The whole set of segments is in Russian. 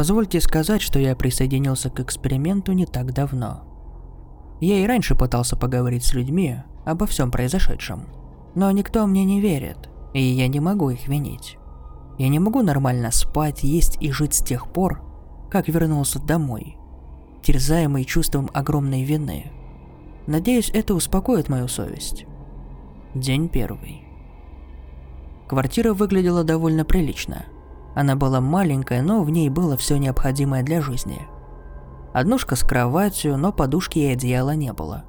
Позвольте сказать, что я присоединился к эксперименту не так давно. Я и раньше пытался поговорить с людьми обо всем произошедшем, но никто мне не верит, и я не могу их винить. Я не могу нормально спать, есть и жить с тех пор, как вернулся домой, терзаемый чувством огромной вины. Надеюсь, это успокоит мою совесть. День первый. Квартира выглядела довольно прилично – она была маленькая, но в ней было все необходимое для жизни. Однушка с кроватью, но подушки и одеяла не было.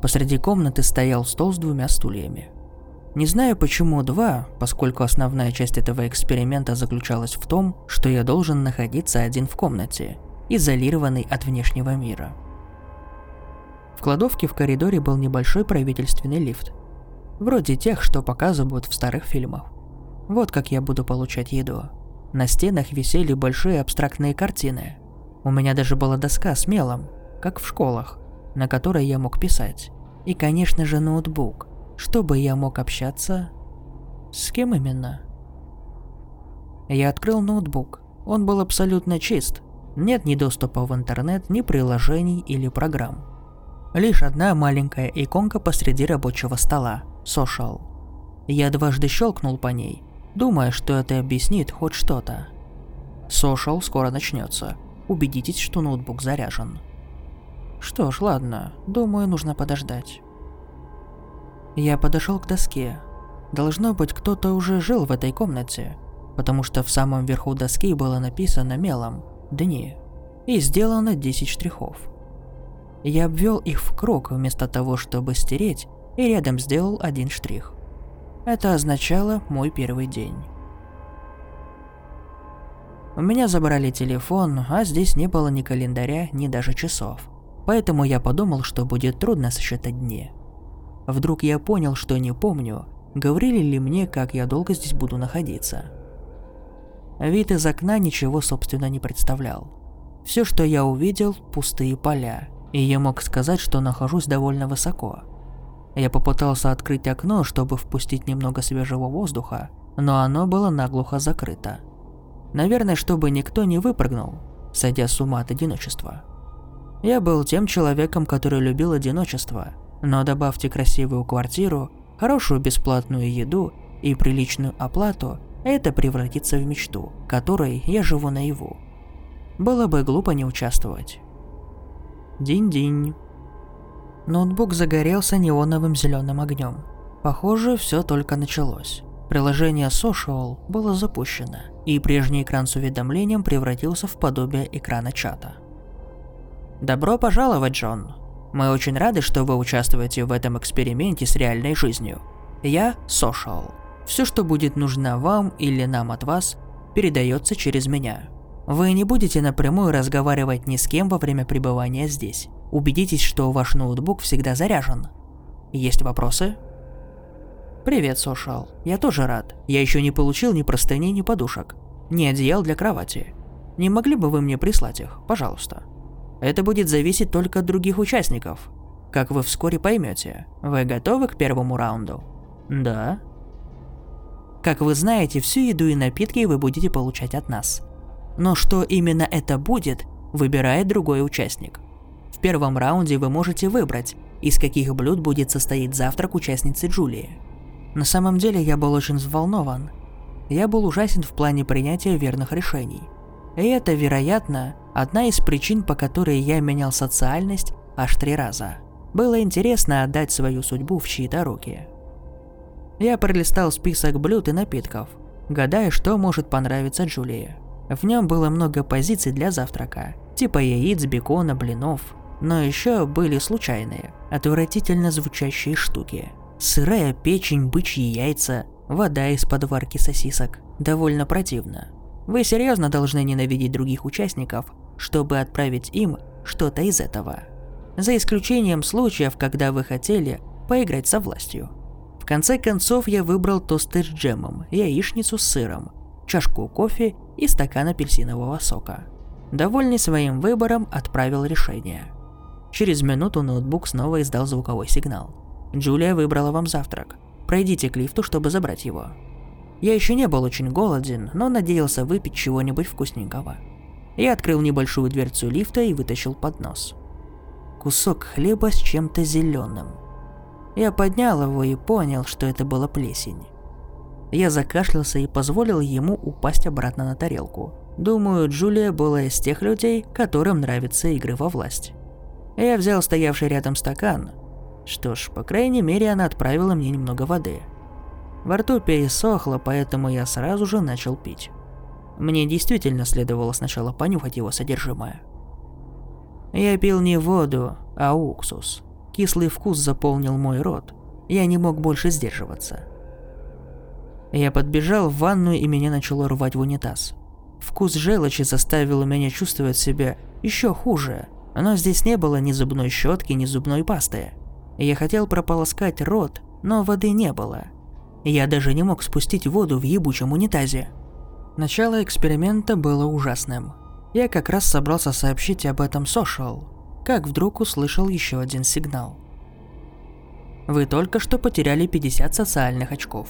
Посреди комнаты стоял стол с двумя стульями. Не знаю почему два, поскольку основная часть этого эксперимента заключалась в том, что я должен находиться один в комнате, изолированный от внешнего мира. В кладовке в коридоре был небольшой правительственный лифт. Вроде тех, что показывают в старых фильмах. Вот как я буду получать еду. На стенах висели большие абстрактные картины. У меня даже была доска с мелом, как в школах, на которой я мог писать. И, конечно же, ноутбук, чтобы я мог общаться... С кем именно? Я открыл ноутбук. Он был абсолютно чист. Нет ни доступа в интернет, ни приложений или программ. Лишь одна маленькая иконка посреди рабочего стола – Social. Я дважды щелкнул по ней, думая, что это объяснит хоть что-то. Social скоро начнется. Убедитесь, что ноутбук заряжен. Что ж, ладно, думаю, нужно подождать. Я подошел к доске. Должно быть, кто-то уже жил в этой комнате, потому что в самом верху доски было написано мелом «Дни» и сделано 10 штрихов. Я обвел их в круг вместо того, чтобы стереть, и рядом сделал один штрих. Это означало мой первый день. У меня забрали телефон, а здесь не было ни календаря, ни даже часов. Поэтому я подумал, что будет трудно сосчитать дни. Вдруг я понял, что не помню, говорили ли мне, как я долго здесь буду находиться. Вид из окна ничего, собственно, не представлял. Все, что я увидел, пустые поля, и я мог сказать, что нахожусь довольно высоко. Я попытался открыть окно, чтобы впустить немного свежего воздуха, но оно было наглухо закрыто. Наверное, чтобы никто не выпрыгнул, сойдя с ума от одиночества. Я был тем человеком, который любил одиночество, но добавьте красивую квартиру, хорошую бесплатную еду и приличную оплату, это превратится в мечту, которой я живу наяву. Было бы глупо не участвовать. Динь-динь. Ноутбук загорелся неоновым зеленым огнем. Похоже, все только началось. Приложение Social было запущено, и прежний экран с уведомлением превратился в подобие экрана чата. Добро пожаловать, Джон. Мы очень рады, что вы участвуете в этом эксперименте с реальной жизнью. Я Social. Все, что будет нужно вам или нам от вас, передается через меня. Вы не будете напрямую разговаривать ни с кем во время пребывания здесь. Убедитесь, что ваш ноутбук всегда заряжен. Есть вопросы? Привет, Сошал. Я тоже рад. Я еще не получил ни простыней, ни подушек. Ни одеял для кровати. Не могли бы вы мне прислать их, пожалуйста? Это будет зависеть только от других участников. Как вы вскоре поймете. Вы готовы к первому раунду? Да. Как вы знаете, всю еду и напитки вы будете получать от нас. Но что именно это будет, выбирает другой участник – в первом раунде вы можете выбрать, из каких блюд будет состоять завтрак участницы Джулии. На самом деле я был очень взволнован. Я был ужасен в плане принятия верных решений. И это, вероятно, одна из причин, по которой я менял социальность аж три раза. Было интересно отдать свою судьбу в чьи-то руки. Я пролистал список блюд и напитков. гадая, что может понравиться Джулии. В нем было много позиций для завтрака, типа яиц, бекона, блинов. Но еще были случайные, отвратительно звучащие штуки. Сырая печень, бычьи яйца, вода из подварки сосисок. Довольно противно. Вы серьезно должны ненавидеть других участников, чтобы отправить им что-то из этого. За исключением случаев, когда вы хотели поиграть со властью. В конце концов я выбрал тосты с джемом, яичницу с сыром, чашку кофе и стакан апельсинового сока. Довольный своим выбором, отправил решение. Через минуту ноутбук снова издал звуковой сигнал. Джулия выбрала вам завтрак. Пройдите к лифту, чтобы забрать его. Я еще не был очень голоден, но надеялся выпить чего-нибудь вкусненького. Я открыл небольшую дверцу лифта и вытащил поднос. Кусок хлеба с чем-то зеленым. Я поднял его и понял, что это была плесень. Я закашлялся и позволил ему упасть обратно на тарелку. Думаю, Джулия была из тех людей, которым нравятся игры во власть. Я взял стоявший рядом стакан. Что ж, по крайней мере, она отправила мне немного воды. Во рту пересохло, поэтому я сразу же начал пить. Мне действительно следовало сначала понюхать его содержимое. Я пил не воду, а уксус. Кислый вкус заполнил мой рот. Я не мог больше сдерживаться. Я подбежал в ванную и меня начало рвать в унитаз. Вкус желчи заставил меня чувствовать себя еще хуже, но здесь не было ни зубной щетки, ни зубной пасты. Я хотел прополоскать рот, но воды не было. Я даже не мог спустить воду в ебучем унитазе. Начало эксперимента было ужасным. Я как раз собрался сообщить об этом Social, как вдруг услышал еще один сигнал. Вы только что потеряли 50 социальных очков.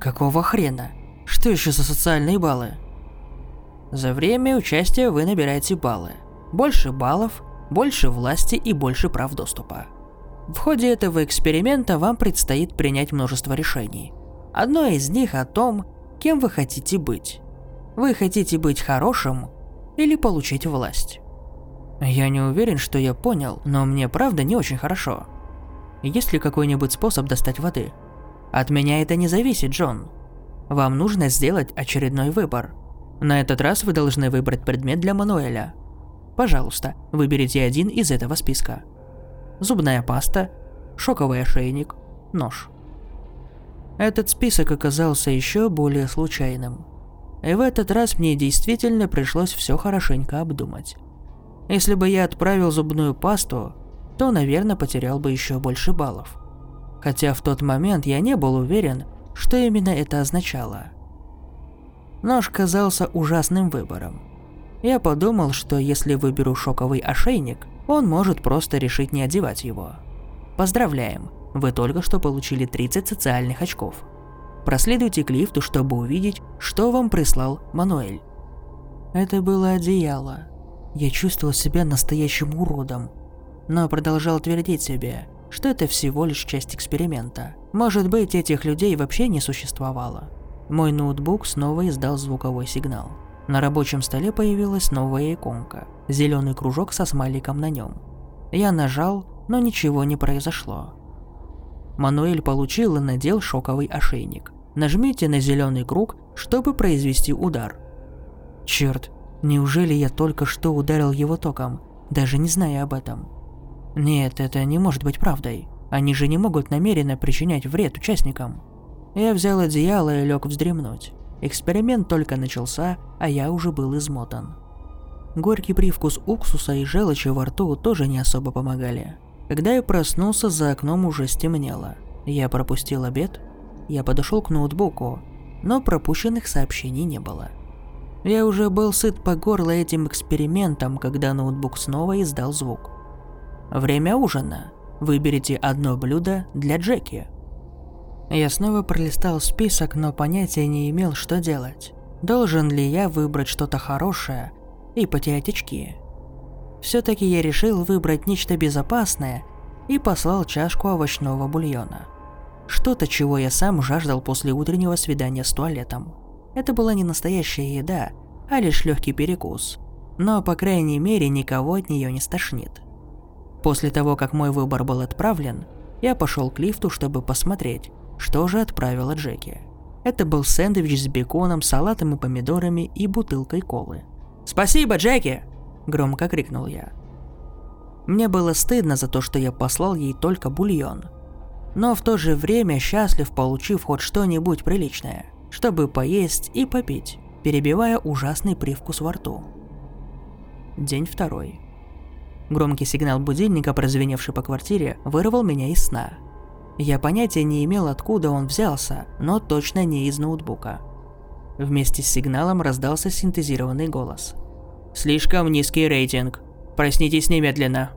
Какого хрена? Что еще за социальные баллы? За время участия вы набираете баллы. Больше баллов, больше власти и больше прав доступа. В ходе этого эксперимента вам предстоит принять множество решений. Одно из них о том, кем вы хотите быть. Вы хотите быть хорошим или получить власть. Я не уверен, что я понял, но мне правда не очень хорошо. Есть ли какой-нибудь способ достать воды? От меня это не зависит, Джон. Вам нужно сделать очередной выбор – на этот раз вы должны выбрать предмет для Мануэля. Пожалуйста, выберите один из этого списка. Зубная паста, шоковый ошейник, нож. Этот список оказался еще более случайным. И в этот раз мне действительно пришлось все хорошенько обдумать. Если бы я отправил зубную пасту, то, наверное, потерял бы еще больше баллов. Хотя в тот момент я не был уверен, что именно это означало – Нож казался ужасным выбором. Я подумал, что если выберу шоковый ошейник, он может просто решить не одевать его. Поздравляем, вы только что получили 30 социальных очков. Проследуйте к лифту, чтобы увидеть, что вам прислал Мануэль. Это было одеяло. Я чувствовал себя настоящим уродом, но продолжал твердить себе, что это всего лишь часть эксперимента. Может быть, этих людей вообще не существовало. Мой ноутбук снова издал звуковой сигнал. На рабочем столе появилась новая иконка, зеленый кружок со смайликом на нем. Я нажал, но ничего не произошло. Мануэль получил и надел шоковый ошейник. Нажмите на зеленый круг, чтобы произвести удар. Черт, неужели я только что ударил его током, даже не зная об этом? Нет, это не может быть правдой. Они же не могут намеренно причинять вред участникам. Я взял одеяло и лег вздремнуть. Эксперимент только начался, а я уже был измотан. Горький привкус уксуса и желчи во рту тоже не особо помогали. Когда я проснулся, за окном уже стемнело. Я пропустил обед. Я подошел к ноутбуку, но пропущенных сообщений не было. Я уже был сыт по горло этим экспериментом, когда ноутбук снова издал звук. Время ужина. Выберите одно блюдо для Джеки. Я снова пролистал список, но понятия не имел, что делать. Должен ли я выбрать что-то хорошее и потерять очки? Все-таки я решил выбрать нечто безопасное и послал чашку овощного бульона. Что-то, чего я сам жаждал после утреннего свидания с туалетом. Это была не настоящая еда, а лишь легкий перекус. Но, по крайней мере, никого от нее не стошнит. После того, как мой выбор был отправлен, я пошел к лифту, чтобы посмотреть, что же отправила Джеки? Это был сэндвич с беконом, салатом и помидорами и бутылкой колы. «Спасибо, Джеки!» – громко крикнул я. Мне было стыдно за то, что я послал ей только бульон. Но в то же время счастлив, получив хоть что-нибудь приличное, чтобы поесть и попить, перебивая ужасный привкус во рту. День второй. Громкий сигнал будильника, прозвеневший по квартире, вырвал меня из сна – я понятия не имел, откуда он взялся, но точно не из ноутбука. Вместе с сигналом раздался синтезированный голос. «Слишком низкий рейтинг. Проснитесь немедленно».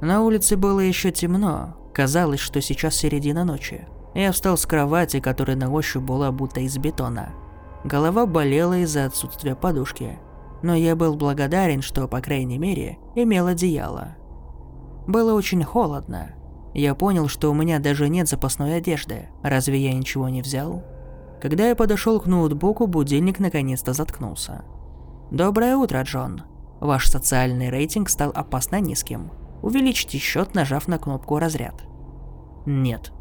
На улице было еще темно. Казалось, что сейчас середина ночи. Я встал с кровати, которая на ощупь была будто из бетона. Голова болела из-за отсутствия подушки. Но я был благодарен, что, по крайней мере, имел одеяло. Было очень холодно, я понял, что у меня даже нет запасной одежды. Разве я ничего не взял? Когда я подошел к ноутбуку, будильник наконец-то заткнулся. Доброе утро, Джон. Ваш социальный рейтинг стал опасно низким. Увеличьте счет, нажав на кнопку «Разряд». Нет.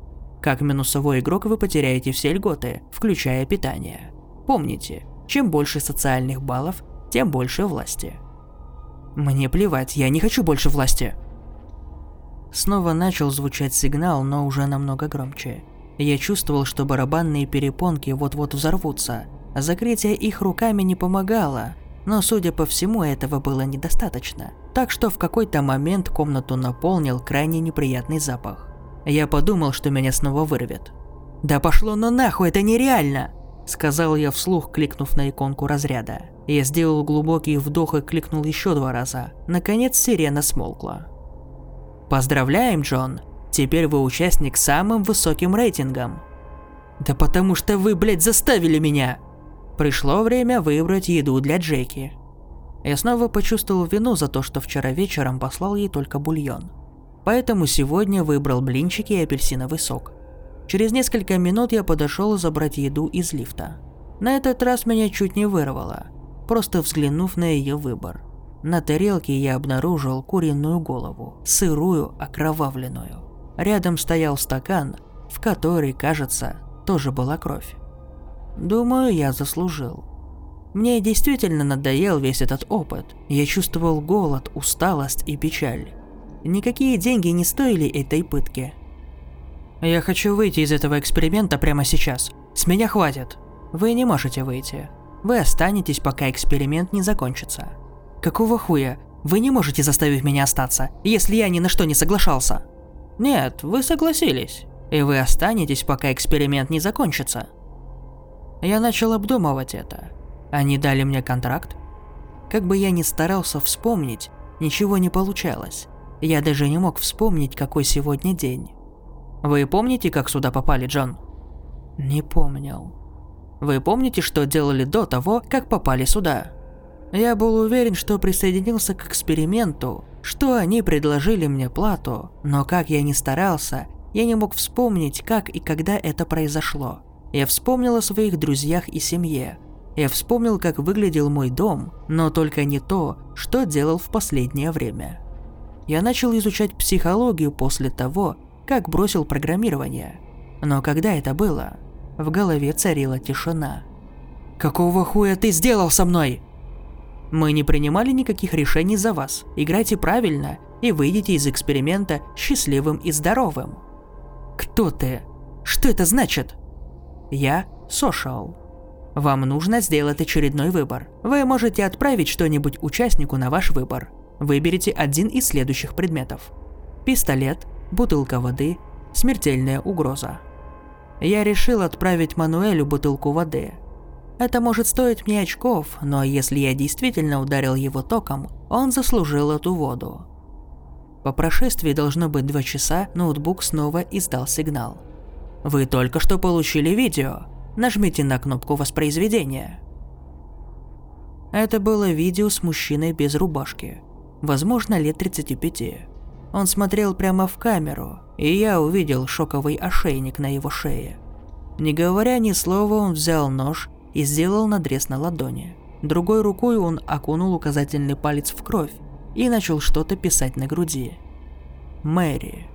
Как минусовой игрок вы потеряете все льготы, включая питание. Помните, чем больше социальных баллов, тем больше власти. Мне плевать, я не хочу больше власти. Снова начал звучать сигнал, но уже намного громче. Я чувствовал, что барабанные перепонки вот-вот взорвутся. Закрытие их руками не помогало, но, судя по всему, этого было недостаточно. Так что в какой-то момент комнату наполнил крайне неприятный запах. Я подумал, что меня снова вырвет. «Да пошло ну нахуй, это нереально!» Сказал я вслух, кликнув на иконку разряда. Я сделал глубокий вдох и кликнул еще два раза. Наконец сирена смолкла. Поздравляем, Джон. Теперь вы участник с самым высоким рейтингом. Да потому что вы, блядь, заставили меня. Пришло время выбрать еду для Джеки. Я снова почувствовал вину за то, что вчера вечером послал ей только бульон. Поэтому сегодня выбрал блинчики и апельсиновый сок. Через несколько минут я подошел забрать еду из лифта. На этот раз меня чуть не вырвало, просто взглянув на ее выбор. На тарелке я обнаружил куриную голову, сырую, окровавленную. Рядом стоял стакан, в который, кажется, тоже была кровь. Думаю, я заслужил. Мне действительно надоел весь этот опыт. Я чувствовал голод, усталость и печаль. Никакие деньги не стоили этой пытки. Я хочу выйти из этого эксперимента прямо сейчас. С меня хватит. Вы не можете выйти. Вы останетесь, пока эксперимент не закончится. Какого хуя? Вы не можете заставить меня остаться, если я ни на что не соглашался. Нет, вы согласились. И вы останетесь, пока эксперимент не закончится. Я начал обдумывать это. Они дали мне контракт. Как бы я ни старался вспомнить, ничего не получалось. Я даже не мог вспомнить, какой сегодня день. Вы помните, как сюда попали, Джон? Не помнил. Вы помните, что делали до того, как попали сюда? Я был уверен, что присоединился к эксперименту, что они предложили мне плату, но как я ни старался, я не мог вспомнить, как и когда это произошло. Я вспомнил о своих друзьях и семье. Я вспомнил, как выглядел мой дом, но только не то, что делал в последнее время. Я начал изучать психологию после того, как бросил программирование. Но когда это было, в голове царила тишина. «Какого хуя ты сделал со мной?» Мы не принимали никаких решений за вас. Играйте правильно и выйдите из эксперимента счастливым и здоровым. Кто ты? Что это значит? Я Сошал. Вам нужно сделать очередной выбор. Вы можете отправить что-нибудь участнику на ваш выбор. Выберите один из следующих предметов. Пистолет, бутылка воды, смертельная угроза. Я решил отправить Мануэлю бутылку воды – это может стоить мне очков, но если я действительно ударил его током, он заслужил эту воду. По прошествии должно быть два часа, ноутбук снова издал сигнал. Вы только что получили видео. Нажмите на кнопку воспроизведения. Это было видео с мужчиной без рубашки. Возможно, лет 35. Он смотрел прямо в камеру, и я увидел шоковый ошейник на его шее. Не говоря ни слова, он взял нож и сделал надрез на ладони. Другой рукой он окунул указательный палец в кровь и начал что-то писать на груди. «Мэри».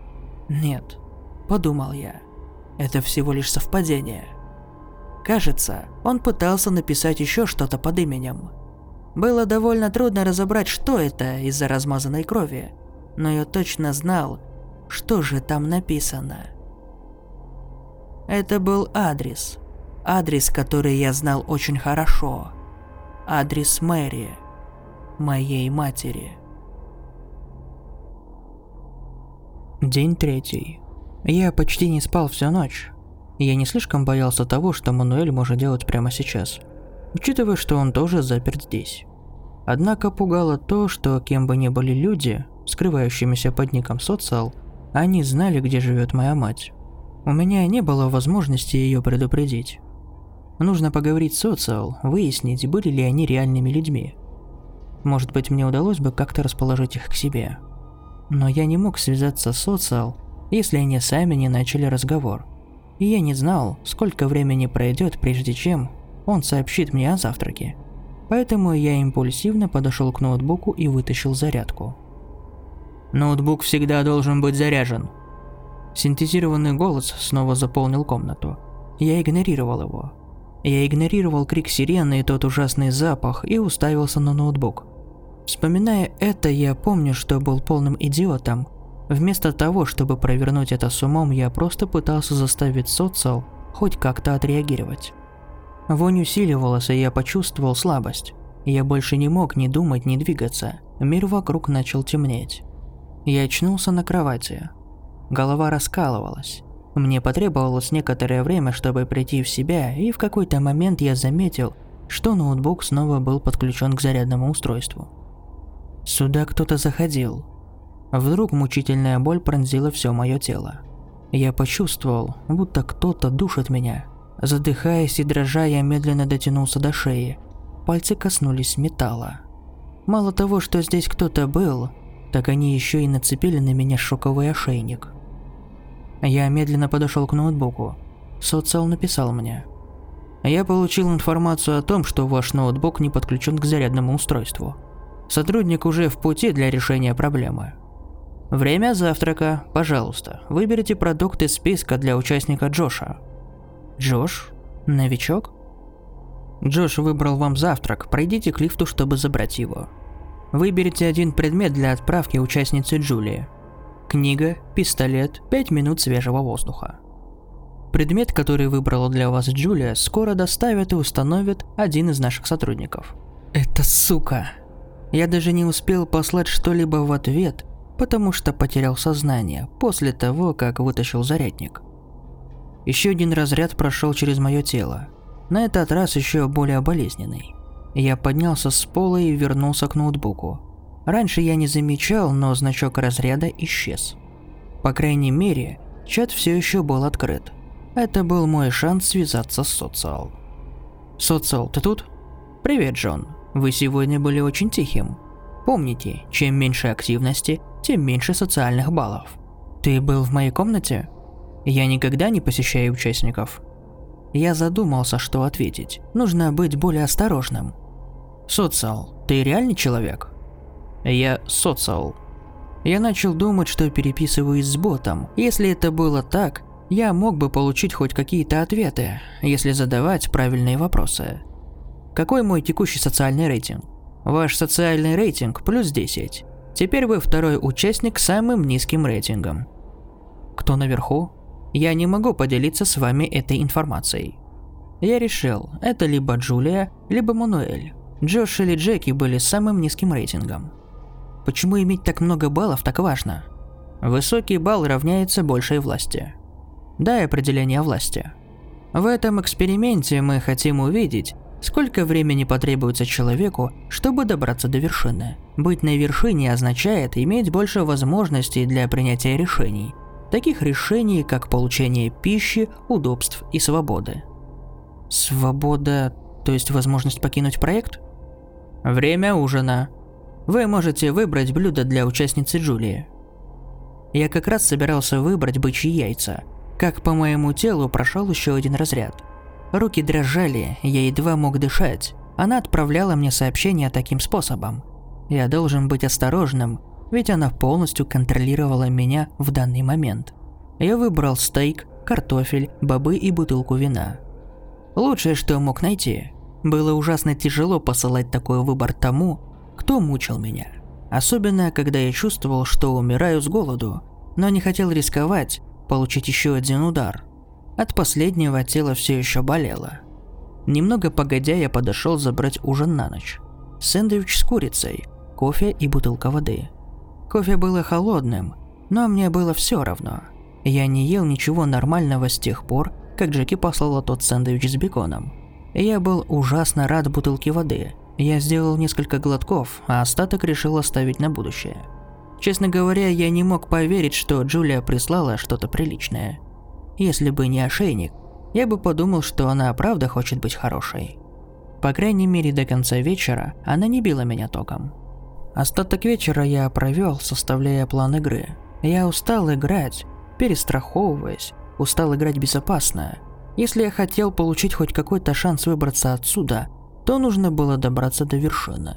«Нет», — подумал я. «Это всего лишь совпадение». Кажется, он пытался написать еще что-то под именем. Было довольно трудно разобрать, что это из-за размазанной крови, но я точно знал, что же там написано. Это был адрес. Адрес, который я знал очень хорошо. Адрес Мэри, моей матери. День третий. Я почти не спал всю ночь. Я не слишком боялся того, что Мануэль может делать прямо сейчас, учитывая, что он тоже заперт здесь. Однако пугало то, что кем бы ни были люди, скрывающимися под ником Социал, они знали, где живет моя мать. У меня не было возможности ее предупредить. Нужно поговорить с Социал, выяснить, были ли они реальными людьми. Может быть, мне удалось бы как-то расположить их к себе. Но я не мог связаться с Социал, если они сами не начали разговор и я не знал, сколько времени пройдет, прежде чем он сообщит мне о завтраке. Поэтому я импульсивно подошел к ноутбуку и вытащил зарядку. Ноутбук всегда должен быть заряжен. Синтезированный голос снова заполнил комнату. Я игнорировал его. Я игнорировал крик сирены и тот ужасный запах и уставился на ноутбук. Вспоминая это, я помню, что был полным идиотом – Вместо того, чтобы провернуть это с умом, я просто пытался заставить социал хоть как-то отреагировать. Вонь усиливалась, и я почувствовал слабость. Я больше не мог ни думать, ни двигаться. Мир вокруг начал темнеть. Я очнулся на кровати. Голова раскалывалась. Мне потребовалось некоторое время, чтобы прийти в себя, и в какой-то момент я заметил, что ноутбук снова был подключен к зарядному устройству. Сюда кто-то заходил. Вдруг мучительная боль пронзила все мое тело. Я почувствовал, будто кто-то душит меня. Задыхаясь и дрожа, я медленно дотянулся до шеи. Пальцы коснулись металла. Мало того, что здесь кто-то был, так они еще и нацепили на меня шоковый ошейник. Я медленно подошел к ноутбуку. Социал написал мне. Я получил информацию о том, что ваш ноутбук не подключен к зарядному устройству. Сотрудник уже в пути для решения проблемы. Время завтрака. Пожалуйста, выберите продукт из списка для участника Джоша. Джош? Новичок? Джош выбрал вам завтрак. Пройдите к лифту, чтобы забрать его. Выберите один предмет для отправки участницы Джулии. Книга, пистолет, 5 минут свежего воздуха. Предмет, который выбрала для вас Джулия, скоро доставят и установят один из наших сотрудников. Это сука. Я даже не успел послать что-либо в ответ, потому что потерял сознание после того, как вытащил зарядник. Еще один разряд прошел через мое тело, на этот раз еще более болезненный. Я поднялся с пола и вернулся к ноутбуку. Раньше я не замечал, но значок разряда исчез. По крайней мере, чат все еще был открыт. Это был мой шанс связаться с Социал. Социал, ты тут? Привет, Джон. Вы сегодня были очень тихим. Помните, чем меньше активности, тем меньше социальных баллов. Ты был в моей комнате? Я никогда не посещаю участников. Я задумался, что ответить. Нужно быть более осторожным. Социал, ты реальный человек? Я социал. Я начал думать, что переписываюсь с ботом. Если это было так, я мог бы получить хоть какие-то ответы, если задавать правильные вопросы. Какой мой текущий социальный рейтинг? Ваш социальный рейтинг плюс 10. Теперь вы второй участник с самым низким рейтингом. Кто наверху? Я не могу поделиться с вами этой информацией. Я решил, это либо Джулия, либо Мануэль. Джош или Джеки были самым низким рейтингом. Почему иметь так много баллов так важно? Высокий балл равняется большей власти. Дай определение власти. В этом эксперименте мы хотим увидеть, Сколько времени потребуется человеку, чтобы добраться до вершины? Быть на вершине означает иметь больше возможностей для принятия решений. Таких решений, как получение пищи, удобств и свободы. Свобода, то есть возможность покинуть проект? Время ужина. Вы можете выбрать блюдо для участницы Джулии. Я как раз собирался выбрать бычьи яйца, как по моему телу прошел еще один разряд – Руки дрожали, я едва мог дышать. Она отправляла мне сообщения таким способом. Я должен быть осторожным, ведь она полностью контролировала меня в данный момент. Я выбрал стейк, картофель, бобы и бутылку вина. Лучшее, что мог найти. Было ужасно тяжело посылать такой выбор тому, кто мучил меня. Особенно, когда я чувствовал, что умираю с голоду, но не хотел рисковать, получить еще один удар. От последнего тело все еще болело. Немного погодя, я подошел забрать ужин на ночь. Сэндвич с курицей, кофе и бутылка воды. Кофе было холодным, но мне было все равно. Я не ел ничего нормального с тех пор, как Джеки послала тот сэндвич с беконом. Я был ужасно рад бутылке воды. Я сделал несколько глотков, а остаток решил оставить на будущее. Честно говоря, я не мог поверить, что Джулия прислала что-то приличное. Если бы не ошейник, я бы подумал, что она правда хочет быть хорошей. По крайней мере, до конца вечера она не била меня током. Остаток вечера я провел, составляя план игры. Я устал играть, перестраховываясь, устал играть безопасно. Если я хотел получить хоть какой-то шанс выбраться отсюда, то нужно было добраться до вершины.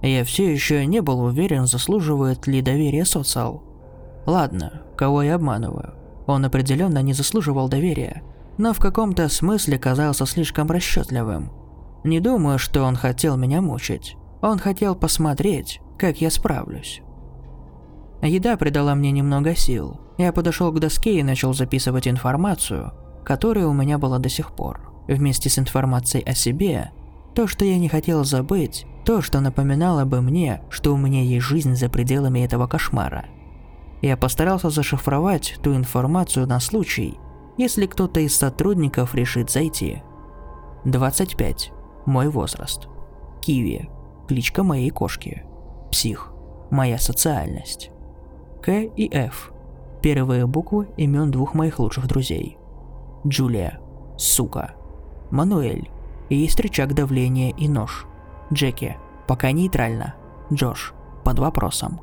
Я все еще не был уверен, заслуживает ли доверия социал. Ладно, кого я обманываю. Он определенно не заслуживал доверия, но в каком-то смысле казался слишком расчетливым. Не думаю, что он хотел меня мучить. Он хотел посмотреть, как я справлюсь. Еда придала мне немного сил. Я подошел к доске и начал записывать информацию, которая у меня была до сих пор. Вместе с информацией о себе, то, что я не хотел забыть, то, что напоминало бы мне, что у меня есть жизнь за пределами этого кошмара. Я постарался зашифровать ту информацию на случай, если кто-то из сотрудников решит зайти. 25. Мой возраст. Киви. Кличка моей кошки. Псих. Моя социальность. К и Ф. Первые буквы имен двух моих лучших друзей. Джулия. Сука. Мануэль. Есть рычаг давления и нож. Джеки. Пока нейтрально. Джош. Под вопросом.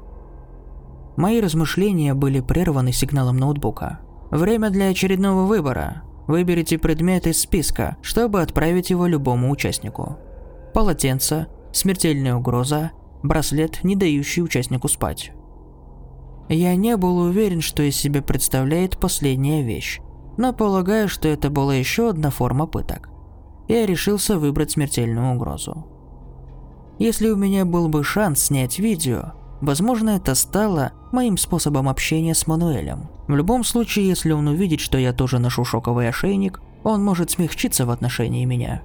Мои размышления были прерваны сигналом ноутбука. Время для очередного выбора. Выберите предмет из списка, чтобы отправить его любому участнику. Полотенце, смертельная угроза, браслет, не дающий участнику спать. Я не был уверен, что из себя представляет последняя вещь, но полагаю, что это была еще одна форма пыток. Я решился выбрать смертельную угрозу. Если у меня был бы шанс снять видео, возможно это стало моим способом общения с Мануэлем. В любом случае, если он увидит, что я тоже ношу шоковый ошейник, он может смягчиться в отношении меня.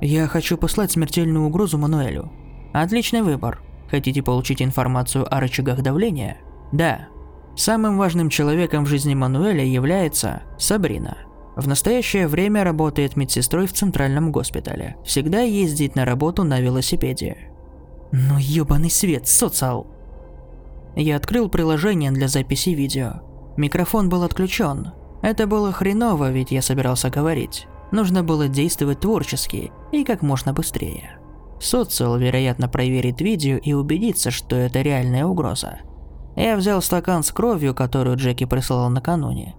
Я хочу послать смертельную угрозу Мануэлю. Отличный выбор. Хотите получить информацию о рычагах давления? Да. Самым важным человеком в жизни Мануэля является Сабрина. В настоящее время работает медсестрой в центральном госпитале. Всегда ездит на работу на велосипеде. Ну ёбаный свет, социал. Я открыл приложение для записи видео. Микрофон был отключен. Это было хреново, ведь я собирался говорить. Нужно было действовать творчески и как можно быстрее. Социал, вероятно, проверит видео и убедится, что это реальная угроза. Я взял стакан с кровью, которую Джеки прислал накануне.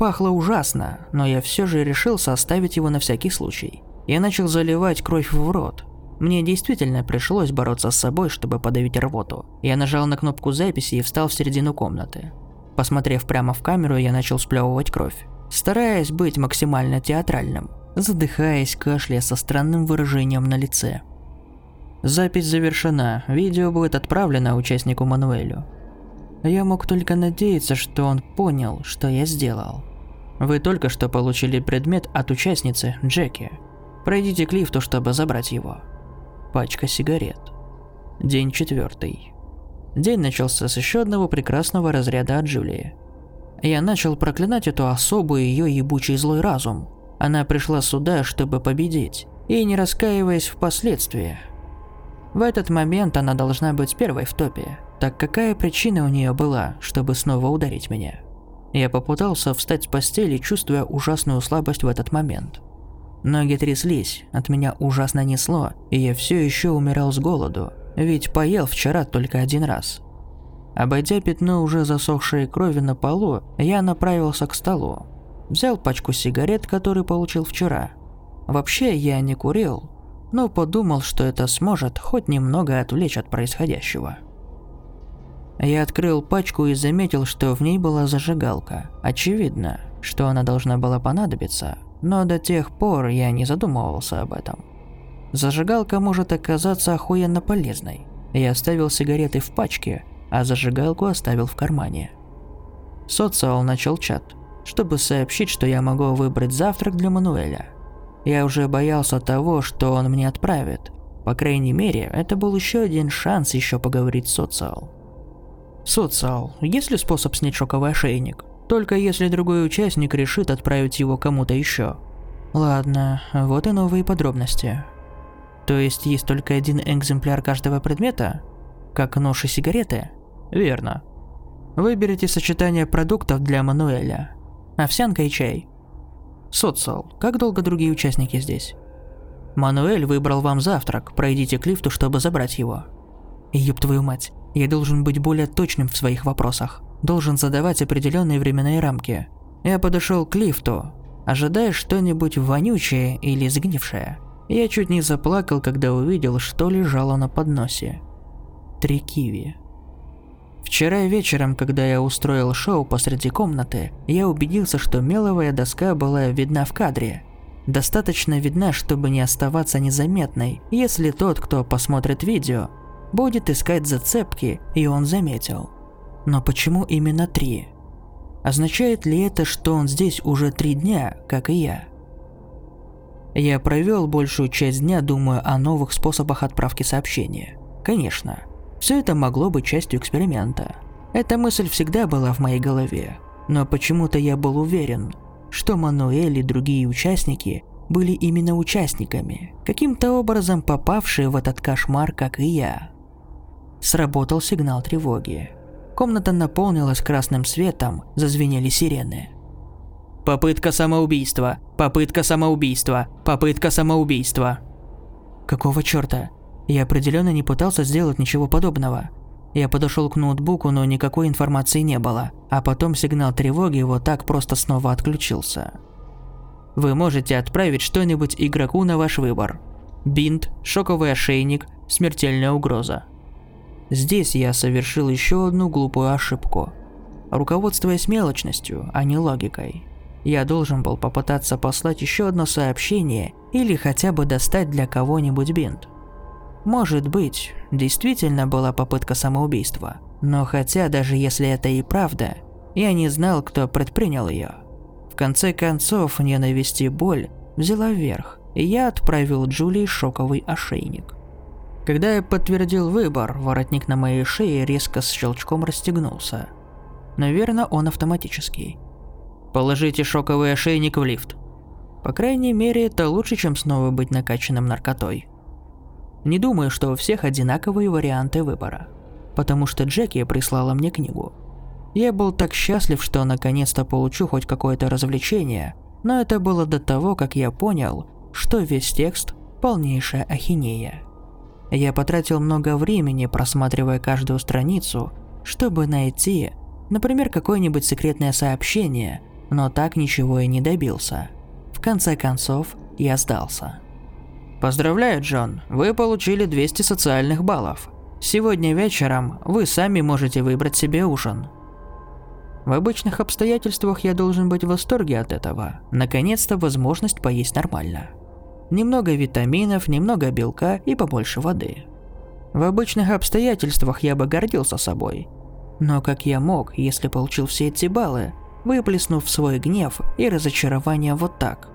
Пахло ужасно, но я все же решил составить его на всякий случай. Я начал заливать кровь в рот. Мне действительно пришлось бороться с собой, чтобы подавить рвоту. Я нажал на кнопку записи и встал в середину комнаты. Посмотрев прямо в камеру, я начал сплевывать кровь, стараясь быть максимально театральным, задыхаясь, кашляя со странным выражением на лице. Запись завершена, видео будет отправлено участнику Мануэлю. Я мог только надеяться, что он понял, что я сделал. Вы только что получили предмет от участницы Джеки. Пройдите к лифту, чтобы забрать его. Пачка сигарет. День четвертый. День начался с еще одного прекрасного разряда от Джулии. Я начал проклинать эту особу и ее ебучий злой разум. Она пришла сюда, чтобы победить, и не раскаиваясь впоследствии. В этот момент она должна быть первой в топе, так какая причина у нее была, чтобы снова ударить меня? Я попытался встать с постели, чувствуя ужасную слабость в этот момент. Ноги тряслись, от меня ужасно несло, и я все еще умирал с голоду, ведь поел вчера только один раз. Обойдя пятно уже засохшей крови на полу, я направился к столу. Взял пачку сигарет, которые получил вчера. Вообще я не курил, но подумал, что это сможет хоть немного отвлечь от происходящего. Я открыл пачку и заметил, что в ней была зажигалка. Очевидно, что она должна была понадобиться, но до тех пор я не задумывался об этом. Зажигалка может оказаться охуенно полезной. Я оставил сигареты в пачке, а зажигалку оставил в кармане. Социал начал чат, чтобы сообщить, что я могу выбрать завтрак для Мануэля. Я уже боялся того, что он мне отправит. По крайней мере, это был еще один шанс еще поговорить с Социал. Социал, есть ли способ снять шоковый ошейник? Только если другой участник решит отправить его кому-то еще. Ладно, вот и новые подробности. То есть есть только один экземпляр каждого предмета? Как нож и сигареты? Верно. Выберите сочетание продуктов для Мануэля. Овсянка и чай. Социал, как долго другие участники здесь? Мануэль выбрал вам завтрак, пройдите к лифту, чтобы забрать его. Ёб твою мать, я должен быть более точным в своих вопросах. Должен задавать определенные временные рамки. Я подошел к лифту, ожидая что-нибудь вонючее или сгнившее. Я чуть не заплакал, когда увидел, что лежало на подносе. Три киви. Вчера вечером, когда я устроил шоу посреди комнаты, я убедился, что меловая доска была видна в кадре. Достаточно видна, чтобы не оставаться незаметной, если тот, кто посмотрит видео, будет искать зацепки, и он заметил. Но почему именно три? Означает ли это, что он здесь уже три дня, как и я? Я провел большую часть дня, думая о новых способах отправки сообщения. Конечно, все это могло быть частью эксперимента. Эта мысль всегда была в моей голове, но почему-то я был уверен, что Мануэль и другие участники были именно участниками, каким-то образом попавшие в этот кошмар, как и я. Сработал сигнал тревоги. Комната наполнилась красным светом, зазвенели сирены. Попытка самоубийства. Попытка самоубийства. Попытка самоубийства. Какого чёрта? Я определенно не пытался сделать ничего подобного. Я подошел к ноутбуку, но никакой информации не было, а потом сигнал тревоги вот так просто снова отключился. Вы можете отправить что-нибудь игроку на ваш выбор. Бинт, шоковый ошейник, смертельная угроза. Здесь я совершил еще одну глупую ошибку. Руководствуясь мелочностью, а не логикой. Я должен был попытаться послать еще одно сообщение или хотя бы достать для кого-нибудь бинт. Может быть, действительно была попытка самоубийства, но хотя даже если это и правда, я не знал, кто предпринял ее. В конце концов, ненависть и боль взяла вверх, и я отправил Джулии шоковый ошейник. Когда я подтвердил выбор, воротник на моей шее резко с щелчком расстегнулся. Наверное, он автоматический. Положите шоковый ошейник в лифт. По крайней мере, это лучше, чем снова быть накачанным наркотой. Не думаю, что у всех одинаковые варианты выбора. Потому что Джеки прислала мне книгу. Я был так счастлив, что наконец-то получу хоть какое-то развлечение, но это было до того, как я понял, что весь текст – полнейшая ахинея. Я потратил много времени, просматривая каждую страницу, чтобы найти, например, какое-нибудь секретное сообщение, но так ничего и не добился. В конце концов, я сдался. Поздравляю, Джон, вы получили 200 социальных баллов. Сегодня вечером вы сами можете выбрать себе ужин. В обычных обстоятельствах я должен быть в восторге от этого. Наконец-то возможность поесть нормально. Немного витаминов, немного белка и побольше воды. В обычных обстоятельствах я бы гордился собой. Но как я мог, если получил все эти баллы, выплеснув свой гнев и разочарование вот так.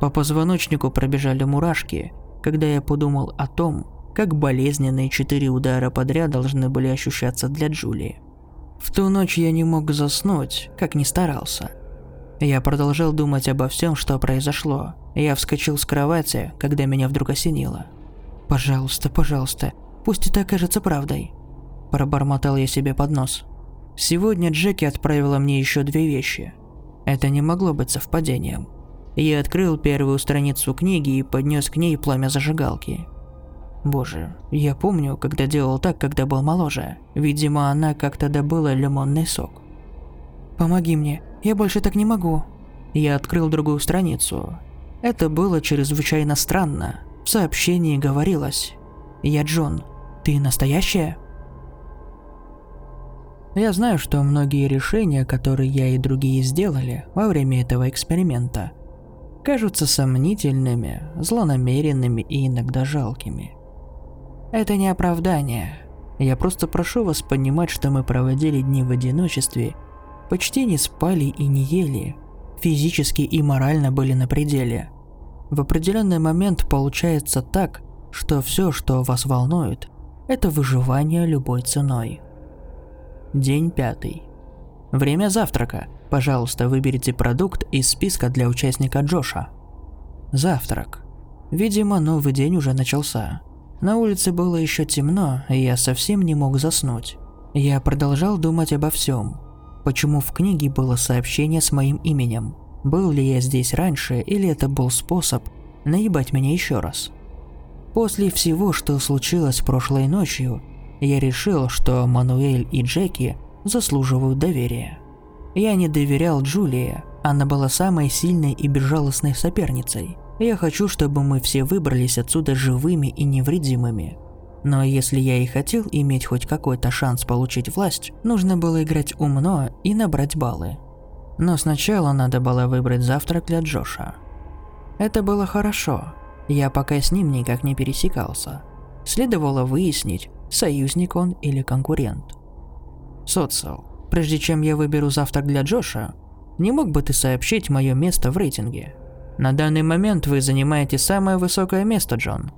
По позвоночнику пробежали мурашки, когда я подумал о том, как болезненные четыре удара подряд должны были ощущаться для Джулии. В ту ночь я не мог заснуть, как ни старался. Я продолжал думать обо всем, что произошло. Я вскочил с кровати, когда меня вдруг осенило. «Пожалуйста, пожалуйста, пусть это окажется правдой», – пробормотал я себе под нос. Сегодня Джеки отправила мне еще две вещи. Это не могло быть совпадением. Я открыл первую страницу книги и поднес к ней пламя зажигалки. Боже, я помню, когда делал так, когда был моложе. Видимо, она как-то добыла лимонный сок. «Помоги мне, я больше так не могу». Я открыл другую страницу. Это было чрезвычайно странно. В сообщении говорилось «Я Джон, ты настоящая?» Я знаю, что многие решения, которые я и другие сделали во время этого эксперимента, кажутся сомнительными, злонамеренными и иногда жалкими. Это не оправдание. Я просто прошу вас понимать, что мы проводили дни в одиночестве, почти не спали и не ели, физически и морально были на пределе. В определенный момент получается так, что все, что вас волнует, это выживание любой ценой. День пятый. Время завтрака. Пожалуйста, выберите продукт из списка для участника Джоша. Завтрак. Видимо, новый день уже начался. На улице было еще темно, и я совсем не мог заснуть. Я продолжал думать обо всем. Почему в книге было сообщение с моим именем? Был ли я здесь раньше, или это был способ наебать меня еще раз? После всего, что случилось прошлой ночью, я решил, что Мануэль и Джеки заслуживают доверия. Я не доверял Джулии, она была самой сильной и безжалостной соперницей. Я хочу, чтобы мы все выбрались отсюда живыми и невредимыми. Но если я и хотел иметь хоть какой-то шанс получить власть, нужно было играть умно и набрать баллы. Но сначала надо было выбрать завтрак для Джоша. Это было хорошо. Я пока с ним никак не пересекался. Следовало выяснить, союзник он или конкурент. Социал, прежде чем я выберу завтрак для Джоша, не мог бы ты сообщить мое место в рейтинге? На данный момент вы занимаете самое высокое место, Джон.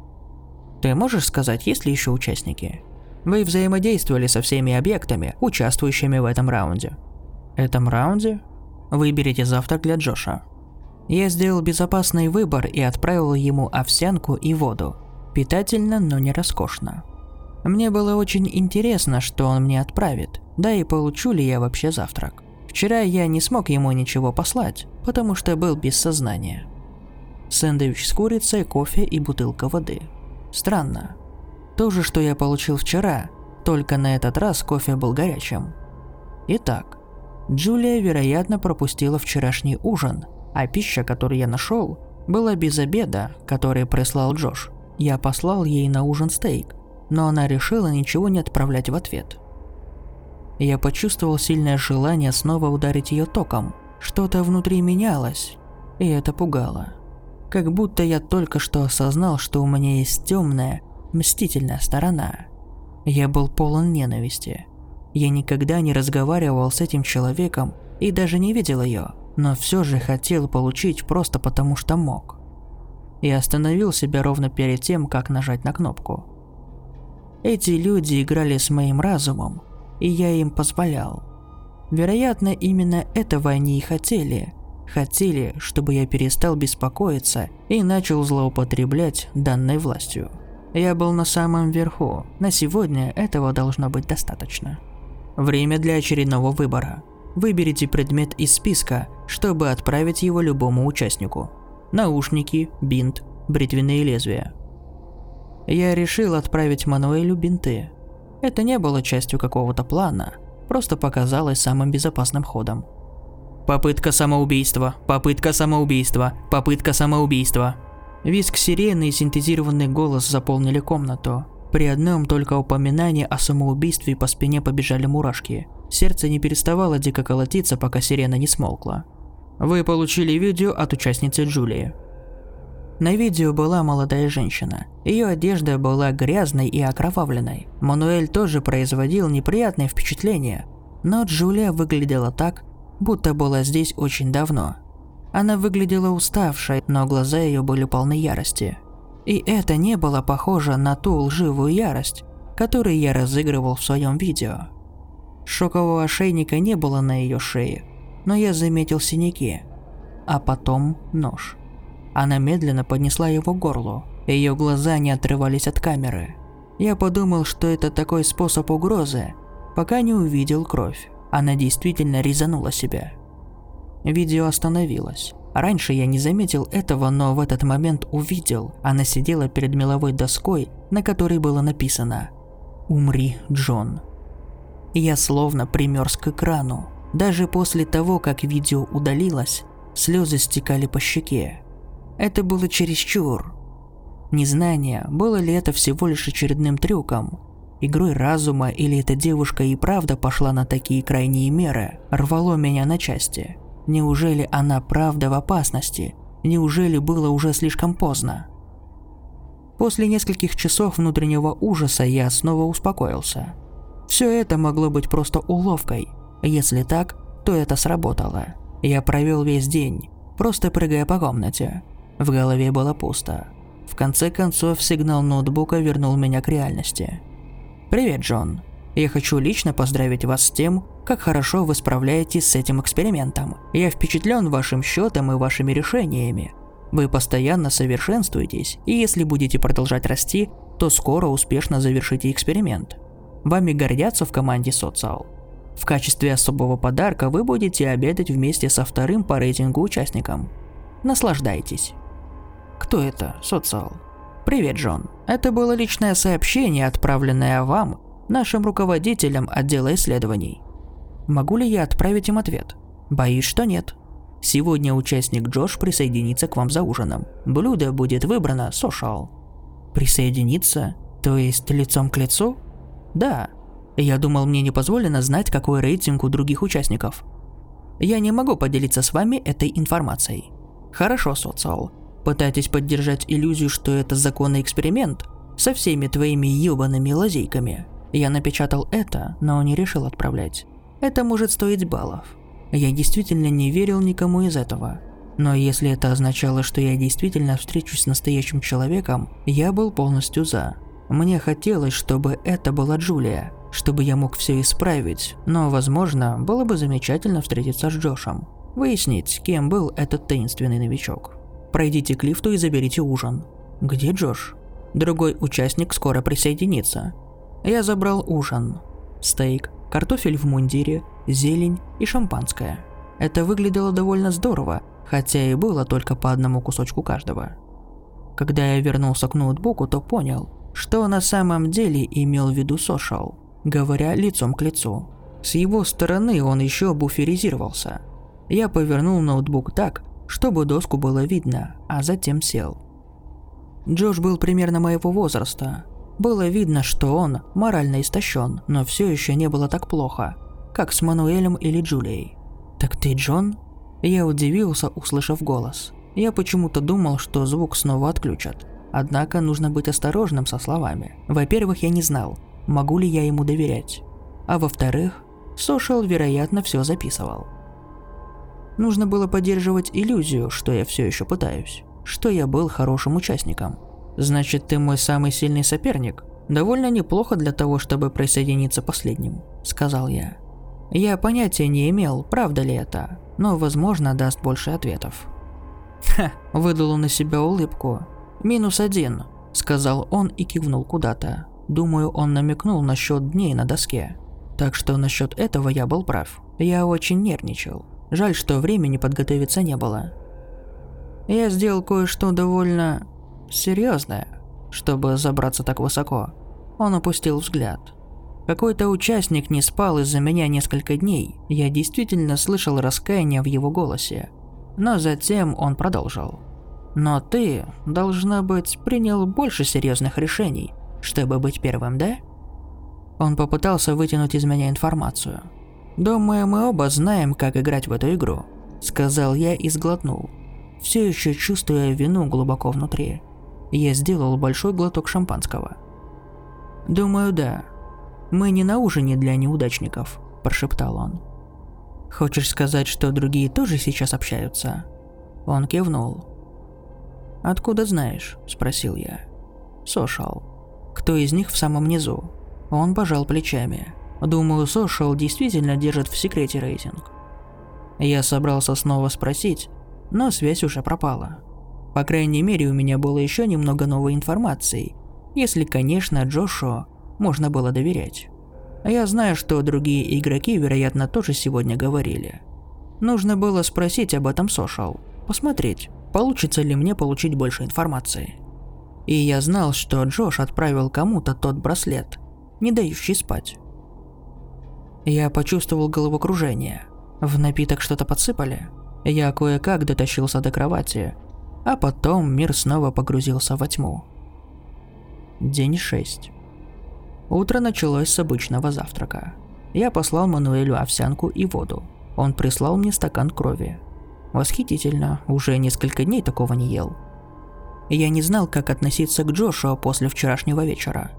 Ты можешь сказать, есть ли еще участники? Вы взаимодействовали со всеми объектами, участвующими в этом раунде. Этом раунде? Выберите завтрак для Джоша. Я сделал безопасный выбор и отправил ему овсянку и воду. Питательно, но не роскошно. Мне было очень интересно, что он мне отправит, да и получу ли я вообще завтрак. Вчера я не смог ему ничего послать, потому что был без сознания. Сэндвич с курицей, кофе и бутылка воды. Странно. То же, что я получил вчера, только на этот раз кофе был горячим. Итак, Джулия, вероятно, пропустила вчерашний ужин, а пища, которую я нашел, была без обеда, который прислал Джош. Я послал ей на ужин стейк, но она решила ничего не отправлять в ответ. Я почувствовал сильное желание снова ударить ее током. Что-то внутри менялось, и это пугало. Как будто я только что осознал, что у меня есть темная, мстительная сторона. Я был полон ненависти. Я никогда не разговаривал с этим человеком и даже не видел ее, но все же хотел получить просто потому что мог. Я остановил себя ровно перед тем, как нажать на кнопку. Эти люди играли с моим разумом, и я им позволял. Вероятно, именно этого они и хотели. Хотели, чтобы я перестал беспокоиться и начал злоупотреблять данной властью. Я был на самом верху, на сегодня этого должно быть достаточно. Время для очередного выбора. Выберите предмет из списка, чтобы отправить его любому участнику. Наушники, бинт, бритвенные лезвия – я решил отправить Мануэлю бинты. Это не было частью какого-то плана, просто показалось самым безопасным ходом. Попытка самоубийства, попытка самоубийства, попытка самоубийства. Виск сирены и синтезированный голос заполнили комнату. При одном только упоминании о самоубийстве по спине побежали мурашки. Сердце не переставало дико колотиться, пока сирена не смолкла. Вы получили видео от участницы Джулии. На видео была молодая женщина. Ее одежда была грязной и окровавленной. Мануэль тоже производил неприятное впечатление, но Джулия выглядела так, будто была здесь очень давно. Она выглядела уставшей, но глаза ее были полны ярости. И это не было похоже на ту лживую ярость, которую я разыгрывал в своем видео. Шокового ошейника не было на ее шее, но я заметил синяки, а потом нож. Она медленно поднесла его к горлу. Ее глаза не отрывались от камеры. Я подумал, что это такой способ угрозы, пока не увидел кровь. Она действительно резанула себя. Видео остановилось. Раньше я не заметил этого, но в этот момент увидел. Она сидела перед меловой доской, на которой было написано «Умри, Джон». Я словно примерз к экрану. Даже после того, как видео удалилось, слезы стекали по щеке. Это было чересчур. Незнание, было ли это всего лишь очередным трюком, игрой разума или эта девушка и правда пошла на такие крайние меры, рвало меня на части. Неужели она правда в опасности? Неужели было уже слишком поздно? После нескольких часов внутреннего ужаса я снова успокоился. Все это могло быть просто уловкой. Если так, то это сработало. Я провел весь день, просто прыгая по комнате. В голове было пусто. В конце концов, сигнал ноутбука вернул меня к реальности. «Привет, Джон. Я хочу лично поздравить вас с тем, как хорошо вы справляетесь с этим экспериментом. Я впечатлен вашим счетом и вашими решениями. Вы постоянно совершенствуетесь, и если будете продолжать расти, то скоро успешно завершите эксперимент. Вами гордятся в команде Социал. В качестве особого подарка вы будете обедать вместе со вторым по рейтингу участником. Наслаждайтесь. Кто это, Социал? Привет, Джон. Это было личное сообщение, отправленное вам, нашим руководителям отдела исследований. Могу ли я отправить им ответ? Боюсь, что нет. Сегодня участник Джош присоединится к вам за ужином. Блюдо будет выбрано сошал. Присоединиться? То есть лицом к лицу? Да. Я думал, мне не позволено знать, какой рейтинг у других участников. Я не могу поделиться с вами этой информацией. Хорошо, социал. Пытайтесь поддержать иллюзию, что это законный эксперимент со всеми твоими ебаными лазейками. Я напечатал это, но не решил отправлять. Это может стоить баллов. Я действительно не верил никому из этого. Но если это означало, что я действительно встречусь с настоящим человеком, я был полностью за. Мне хотелось, чтобы это была Джулия, чтобы я мог все исправить, но, возможно, было бы замечательно встретиться с Джошем. Выяснить, кем был этот таинственный новичок. Пройдите к лифту и заберите ужин. Где Джош? Другой участник скоро присоединится. Я забрал ужин. Стейк, картофель в мундире, зелень и шампанское. Это выглядело довольно здорово, хотя и было только по одному кусочку каждого. Когда я вернулся к ноутбуку, то понял, что на самом деле имел в виду Сошал, говоря лицом к лицу. С его стороны он еще буферизировался. Я повернул ноутбук так, чтобы доску было видно, а затем сел. Джош был примерно моего возраста, было видно, что он морально истощен, но все еще не было так плохо, как с Мануэлем или Джулией. «Так ты Джон?» Я удивился, услышав голос. Я почему-то думал, что звук снова отключат. Однако нужно быть осторожным со словами. Во-первых, я не знал, могу ли я ему доверять. А во-вторых, Сошел, вероятно, все записывал. Нужно было поддерживать иллюзию, что я все еще пытаюсь, что я был хорошим участником. Значит, ты мой самый сильный соперник. Довольно неплохо для того, чтобы присоединиться последним, сказал я. Я понятия не имел, правда ли это, но, возможно, даст больше ответов. Ха, выдал он на себя улыбку. Минус один, сказал он и кивнул куда-то. Думаю, он намекнул насчет дней на доске. Так что насчет этого я был прав. Я очень нервничал. Жаль, что времени подготовиться не было. Я сделал кое-что довольно серьезное, чтобы забраться так высоко. Он опустил взгляд. Какой-то участник не спал из-за меня несколько дней. Я действительно слышал раскаяние в его голосе. Но затем он продолжил. Но ты, должно быть, принял больше серьезных решений, чтобы быть первым, да? Он попытался вытянуть из меня информацию. «Думаю, мы оба знаем, как играть в эту игру», — сказал я и сглотнул, все еще чувствуя вину глубоко внутри. Я сделал большой глоток шампанского. «Думаю, да. Мы не на ужине для неудачников», – прошептал он. «Хочешь сказать, что другие тоже сейчас общаются?» Он кивнул. «Откуда знаешь?» – спросил я. «Сошал. Кто из них в самом низу?» Он пожал плечами. «Думаю, Сошал действительно держит в секрете рейтинг». Я собрался снова спросить, но связь уже пропала. По крайней мере, у меня было еще немного новой информации, если, конечно, Джошу можно было доверять. Я знаю, что другие игроки, вероятно, тоже сегодня говорили. Нужно было спросить об этом Сошал, посмотреть, получится ли мне получить больше информации. И я знал, что Джош отправил кому-то тот браслет, не дающий спать. Я почувствовал головокружение. В напиток что-то подсыпали. Я кое-как дотащился до кровати, а потом мир снова погрузился во тьму. День 6. Утро началось с обычного завтрака. Я послал Мануэлю овсянку и воду. Он прислал мне стакан крови. Восхитительно, уже несколько дней такого не ел. Я не знал, как относиться к Джошуа после вчерашнего вечера.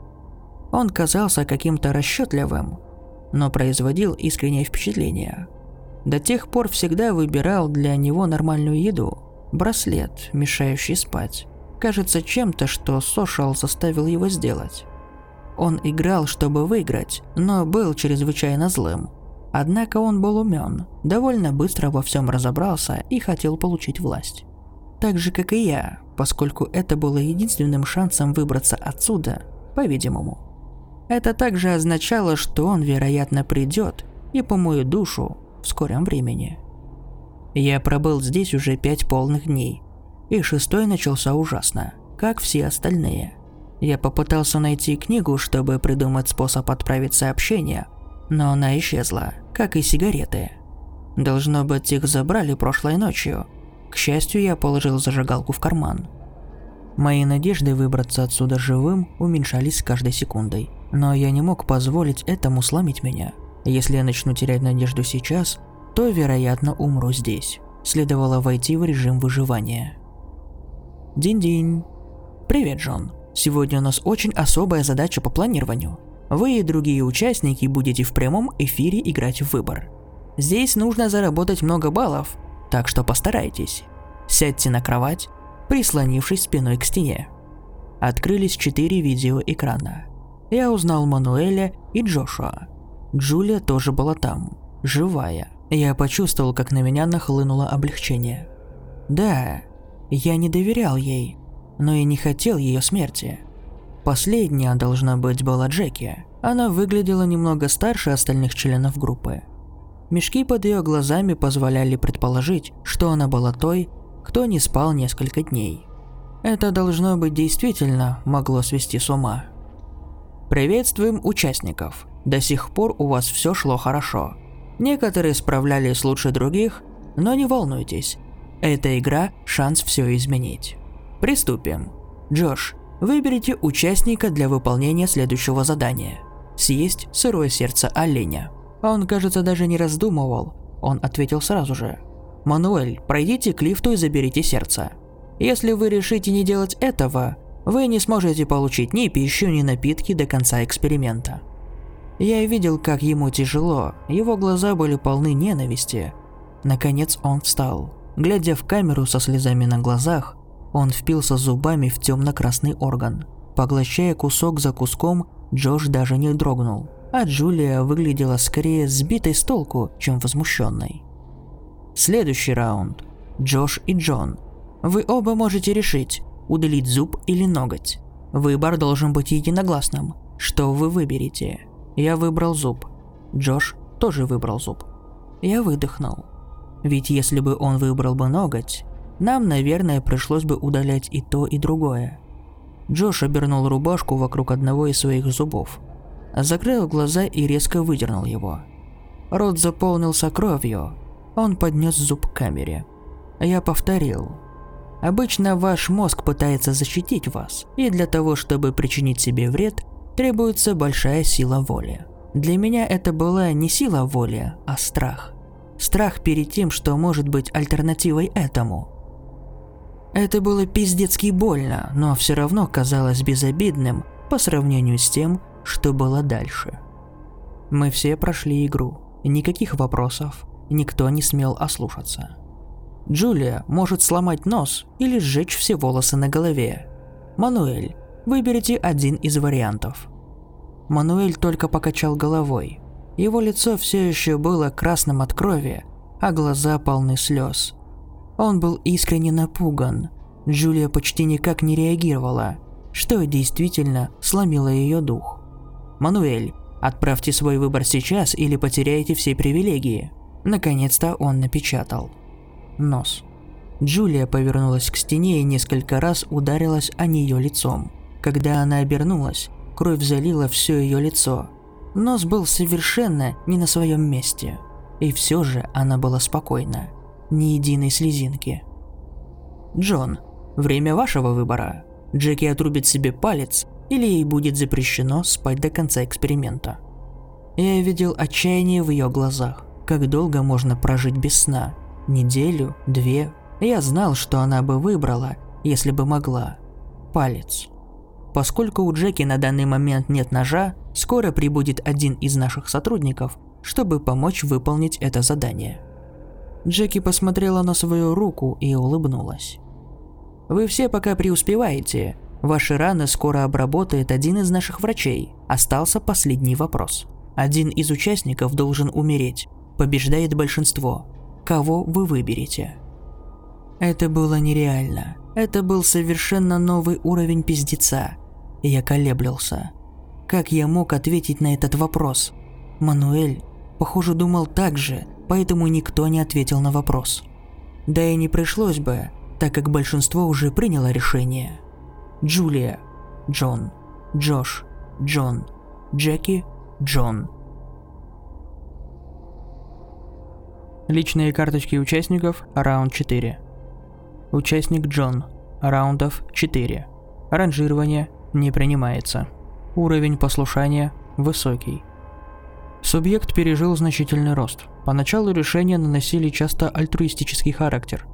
Он казался каким-то расчетливым, но производил искреннее впечатление. До тех пор всегда выбирал для него нормальную еду. Браслет, мешающий спать. Кажется чем-то, что Сошал заставил его сделать. Он играл, чтобы выиграть, но был чрезвычайно злым. Однако он был умен, довольно быстро во всем разобрался и хотел получить власть. Так же, как и я, поскольку это было единственным шансом выбраться отсюда, по-видимому. Это также означало, что он, вероятно, придет и по мою душу в скором времени. Я пробыл здесь уже пять полных дней, и шестой начался ужасно, как все остальные. Я попытался найти книгу, чтобы придумать способ отправить сообщение, но она исчезла, как и сигареты. Должно быть, их забрали прошлой ночью. К счастью, я положил зажигалку в карман. Мои надежды выбраться отсюда живым уменьшались с каждой секундой. Но я не мог позволить этому сломить меня. Если я начну терять надежду сейчас, то, вероятно, умру здесь. Следовало войти в режим выживания. Динь-динь. Привет, Джон. Сегодня у нас очень особая задача по планированию. Вы и другие участники будете в прямом эфире играть в выбор. Здесь нужно заработать много баллов, так что постарайтесь. Сядьте на кровать, прислонившись спиной к стене. Открылись четыре видеоэкрана. Я узнал Мануэля и Джошуа. Джулия тоже была там, живая. Я почувствовал, как на меня нахлынуло облегчение. Да, я не доверял ей, но и не хотел ее смерти. Последняя, должна быть, была Джеки. Она выглядела немного старше остальных членов группы. Мешки под ее глазами позволяли предположить, что она была той, кто не спал несколько дней. Это должно быть действительно могло свести с ума. Приветствуем участников. До сих пор у вас все шло хорошо. Некоторые справлялись лучше других, но не волнуйтесь. Эта игра – шанс все изменить. Приступим. Джош, Выберите участника для выполнения следующего задания. Съесть сырое сердце оленя. Он, кажется, даже не раздумывал. Он ответил сразу же. «Мануэль, пройдите к лифту и заберите сердце. Если вы решите не делать этого, вы не сможете получить ни пищу, ни напитки до конца эксперимента». Я видел, как ему тяжело, его глаза были полны ненависти. Наконец он встал. Глядя в камеру со слезами на глазах, он впился зубами в темно-красный орган. Поглощая кусок за куском, Джош даже не дрогнул, а Джулия выглядела скорее сбитой с толку, чем возмущенной. Следующий раунд. Джош и Джон. Вы оба можете решить, удалить зуб или ноготь. Выбор должен быть единогласным. Что вы выберете? Я выбрал зуб. Джош тоже выбрал зуб. Я выдохнул. Ведь если бы он выбрал бы ноготь, нам, наверное, пришлось бы удалять и то, и другое. Джош обернул рубашку вокруг одного из своих зубов, закрыл глаза и резко выдернул его. Рот заполнился кровью. Он поднес зуб к камере. Я повторил. Обычно ваш мозг пытается защитить вас, и для того, чтобы причинить себе вред, требуется большая сила воли. Для меня это была не сила воли, а страх. Страх перед тем, что может быть альтернативой этому – это было пиздецки больно, но все равно казалось безобидным по сравнению с тем, что было дальше. Мы все прошли игру. Никаких вопросов, никто не смел ослушаться. Джулия может сломать нос или сжечь все волосы на голове. Мануэль, выберите один из вариантов. Мануэль только покачал головой. Его лицо все еще было красным от крови, а глаза полны слез. Он был искренне напуган. Джулия почти никак не реагировала, что действительно сломило ее дух. «Мануэль, отправьте свой выбор сейчас или потеряете все привилегии». Наконец-то он напечатал. Нос. Джулия повернулась к стене и несколько раз ударилась о нее лицом. Когда она обернулась, кровь залила все ее лицо. Нос был совершенно не на своем месте. И все же она была спокойна ни единой слезинки. Джон, время вашего выбора. Джеки отрубит себе палец, или ей будет запрещено спать до конца эксперимента. Я видел отчаяние в ее глазах. Как долго можно прожить без сна? неделю, две. Я знал, что она бы выбрала, если бы могла. Палец. Поскольку у Джеки на данный момент нет ножа, скоро прибудет один из наших сотрудников, чтобы помочь выполнить это задание. Джеки посмотрела на свою руку и улыбнулась. «Вы все пока преуспеваете. Ваши раны скоро обработает один из наших врачей. Остался последний вопрос. Один из участников должен умереть. Побеждает большинство. Кого вы выберете?» Это было нереально. Это был совершенно новый уровень пиздеца. Я колеблился. Как я мог ответить на этот вопрос? Мануэль, похоже, думал так же, поэтому никто не ответил на вопрос. Да и не пришлось бы, так как большинство уже приняло решение. Джулия, Джон, Джош, Джон, Джеки, Джон. Личные карточки участников, раунд 4. Участник Джон, раундов 4. Ранжирование не принимается. Уровень послушания высокий. Субъект пережил значительный рост. Поначалу решения наносили часто альтруистический характер.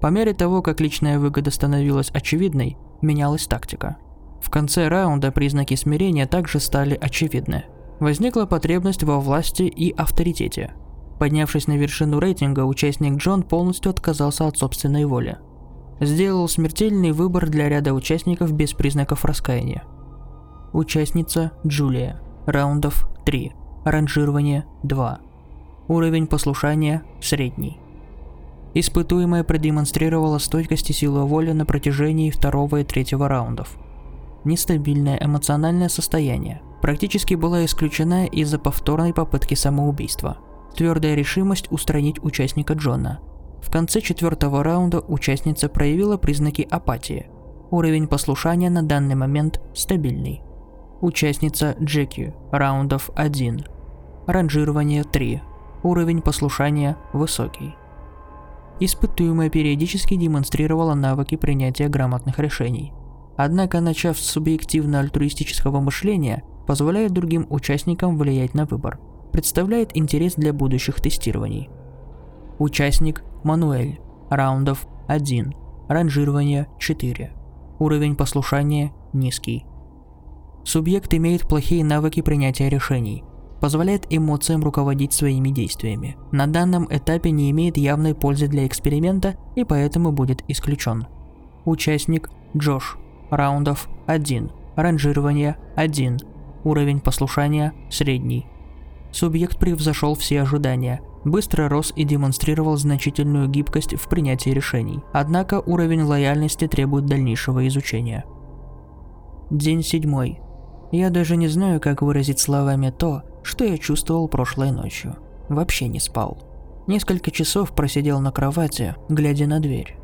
По мере того, как личная выгода становилась очевидной, менялась тактика. В конце раунда признаки смирения также стали очевидны. Возникла потребность во власти и авторитете. Поднявшись на вершину рейтинга, участник Джон полностью отказался от собственной воли. Сделал смертельный выбор для ряда участников без признаков раскаяния. Участница Джулия. Раундов 3. Ранжирование 2. Уровень послушания средний. Испытуемая продемонстрировала стойкость и силу воли на протяжении второго и третьего раундов. Нестабильное эмоциональное состояние практически была исключена из-за повторной попытки самоубийства. Твердая решимость устранить участника Джона. В конце четвертого раунда участница проявила признаки апатии. Уровень послушания на данный момент стабильный. Участница Джеки, раундов 1. Ранжирование 3. Уровень послушания высокий. Испытуемая периодически демонстрировала навыки принятия грамотных решений. Однако, начав с субъективно-альтруистического мышления, позволяет другим участникам влиять на выбор. Представляет интерес для будущих тестирований. Участник Мануэль. Раундов 1. Ранжирование 4. Уровень послушания низкий. Субъект имеет плохие навыки принятия решений, позволяет эмоциям руководить своими действиями. На данном этапе не имеет явной пользы для эксперимента и поэтому будет исключен. Участник Джош. Раундов 1. Ранжирование 1. Уровень послушания средний. Субъект превзошел все ожидания, быстро рос и демонстрировал значительную гибкость в принятии решений. Однако уровень лояльности требует дальнейшего изучения. День седьмой. Я даже не знаю, как выразить словами то, что я чувствовал прошлой ночью. Вообще не спал. Несколько часов просидел на кровати, глядя на дверь.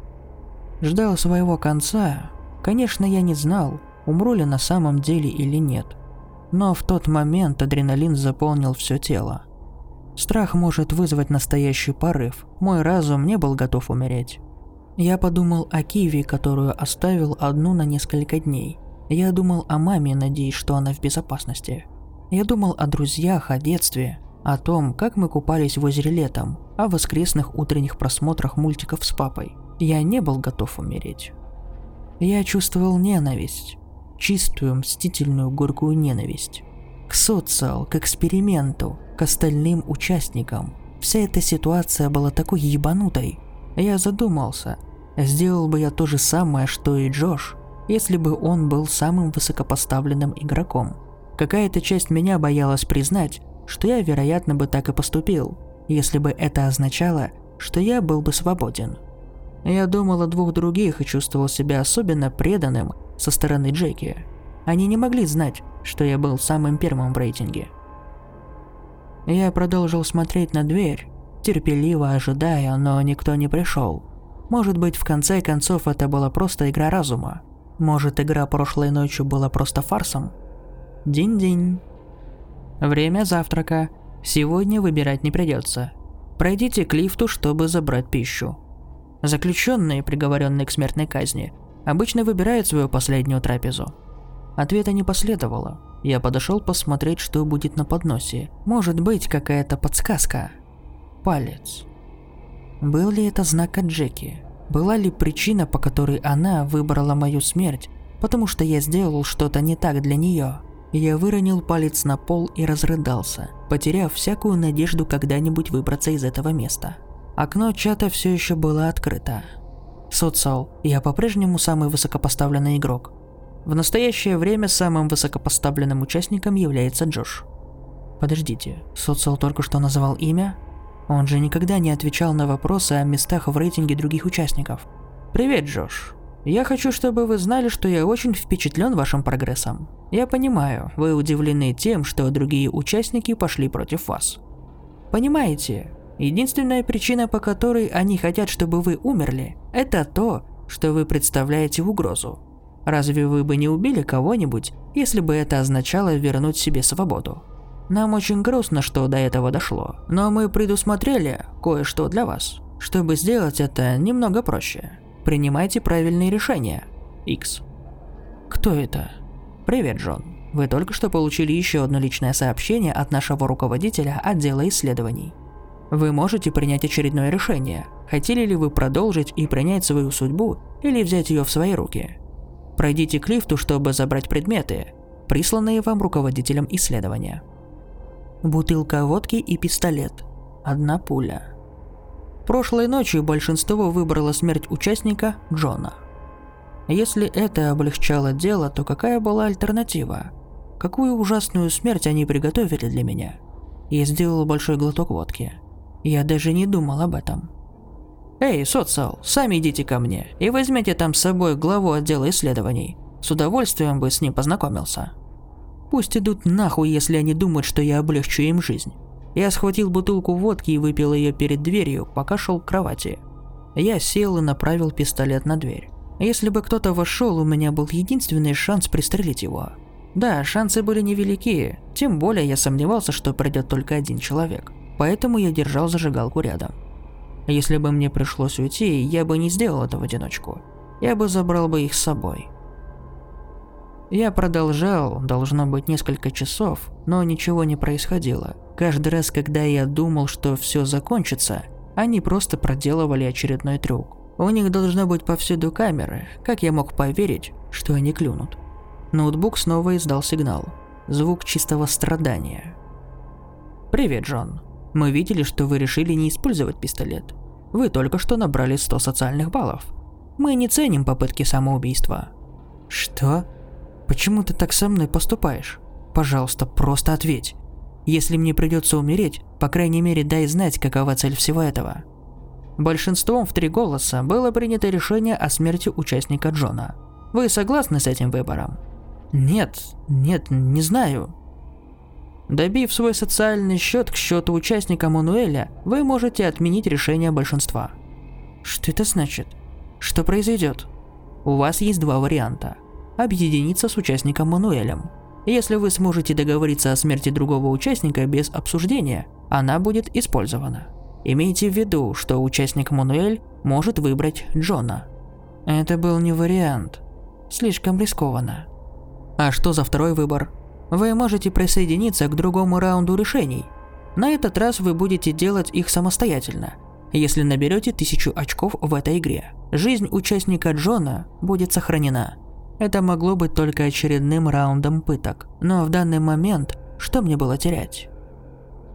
Ждал своего конца. Конечно, я не знал, умру ли на самом деле или нет. Но в тот момент адреналин заполнил все тело. Страх может вызвать настоящий порыв. Мой разум не был готов умереть. Я подумал о Киви, которую оставил одну на несколько дней. Я думал о маме, надеясь, что она в безопасности. Я думал о друзьях, о детстве, о том, как мы купались в озере летом, о воскресных утренних просмотрах мультиков с папой. Я не был готов умереть. Я чувствовал ненависть. Чистую, мстительную, горькую ненависть. К социал, к эксперименту, к остальным участникам. Вся эта ситуация была такой ебанутой. Я задумался, сделал бы я то же самое, что и Джош, если бы он был самым высокопоставленным игроком. Какая-то часть меня боялась признать, что я, вероятно, бы так и поступил, если бы это означало, что я был бы свободен. Я думал о двух других и чувствовал себя особенно преданным со стороны Джеки. Они не могли знать, что я был самым первым в рейтинге. Я продолжил смотреть на дверь, терпеливо ожидая, но никто не пришел. Может быть, в конце концов это была просто игра разума. Может, игра прошлой ночью была просто фарсом? День-день. Время завтрака. Сегодня выбирать не придется. Пройдите к лифту, чтобы забрать пищу. Заключенные, приговоренные к смертной казни, обычно выбирают свою последнюю трапезу. Ответа не последовало. Я подошел посмотреть, что будет на подносе. Может быть, какая-то подсказка. Палец. Был ли это знак от Джеки? Была ли причина, по которой она выбрала мою смерть, потому что я сделал что-то не так для нее? Я выронил палец на пол и разрыдался, потеряв всякую надежду когда-нибудь выбраться из этого места. Окно чата все еще было открыто. Социал, я по-прежнему самый высокопоставленный игрок. В настоящее время самым высокопоставленным участником является Джош. Подождите, Социал только что назвал имя? Он же никогда не отвечал на вопросы о местах в рейтинге других участников. Привет, Джош. Я хочу, чтобы вы знали, что я очень впечатлен вашим прогрессом. Я понимаю, вы удивлены тем, что другие участники пошли против вас. Понимаете, единственная причина, по которой они хотят, чтобы вы умерли, это то, что вы представляете угрозу. Разве вы бы не убили кого-нибудь, если бы это означало вернуть себе свободу? Нам очень грустно, что до этого дошло, но мы предусмотрели кое-что для вас. Чтобы сделать это немного проще, принимайте правильные решения. X. Кто это? Привет, Джон. Вы только что получили еще одно личное сообщение от нашего руководителя отдела исследований. Вы можете принять очередное решение. Хотели ли вы продолжить и принять свою судьбу, или взять ее в свои руки? Пройдите к лифту, чтобы забрать предметы, присланные вам руководителем исследования бутылка водки и пистолет. Одна пуля. Прошлой ночью большинство выбрало смерть участника Джона. Если это облегчало дело, то какая была альтернатива? Какую ужасную смерть они приготовили для меня? Я сделал большой глоток водки. Я даже не думал об этом. «Эй, социал, сами идите ко мне и возьмите там с собой главу отдела исследований. С удовольствием бы с ним познакомился». Пусть идут нахуй, если они думают, что я облегчу им жизнь. Я схватил бутылку водки и выпил ее перед дверью, пока шел к кровати. Я сел и направил пистолет на дверь. Если бы кто-то вошел, у меня был единственный шанс пристрелить его. Да, шансы были невелики, тем более я сомневался, что придет только один человек. Поэтому я держал зажигалку рядом. Если бы мне пришлось уйти, я бы не сделал это в одиночку. Я бы забрал бы их с собой. Я продолжал, должно быть, несколько часов, но ничего не происходило. Каждый раз, когда я думал, что все закончится, они просто проделывали очередной трюк. У них должно быть повсюду камеры, как я мог поверить, что они клюнут. Ноутбук снова издал сигнал. Звук чистого страдания. «Привет, Джон. Мы видели, что вы решили не использовать пистолет. Вы только что набрали 100 социальных баллов. Мы не ценим попытки самоубийства». «Что?» Почему ты так со мной поступаешь? Пожалуйста, просто ответь. Если мне придется умереть, по крайней мере дай знать, какова цель всего этого. Большинством в три голоса было принято решение о смерти участника Джона. Вы согласны с этим выбором? Нет, нет, не знаю. Добив свой социальный счет к счету участника Мануэля, вы можете отменить решение большинства. Что это значит? Что произойдет? У вас есть два варианта объединиться с участником Мануэлем. Если вы сможете договориться о смерти другого участника без обсуждения, она будет использована. Имейте в виду, что участник Мануэль может выбрать Джона. Это был не вариант. Слишком рискованно. А что за второй выбор? Вы можете присоединиться к другому раунду решений. На этот раз вы будете делать их самостоятельно, если наберете тысячу очков в этой игре. Жизнь участника Джона будет сохранена. Это могло быть только очередным раундом пыток. Но в данный момент, что мне было терять?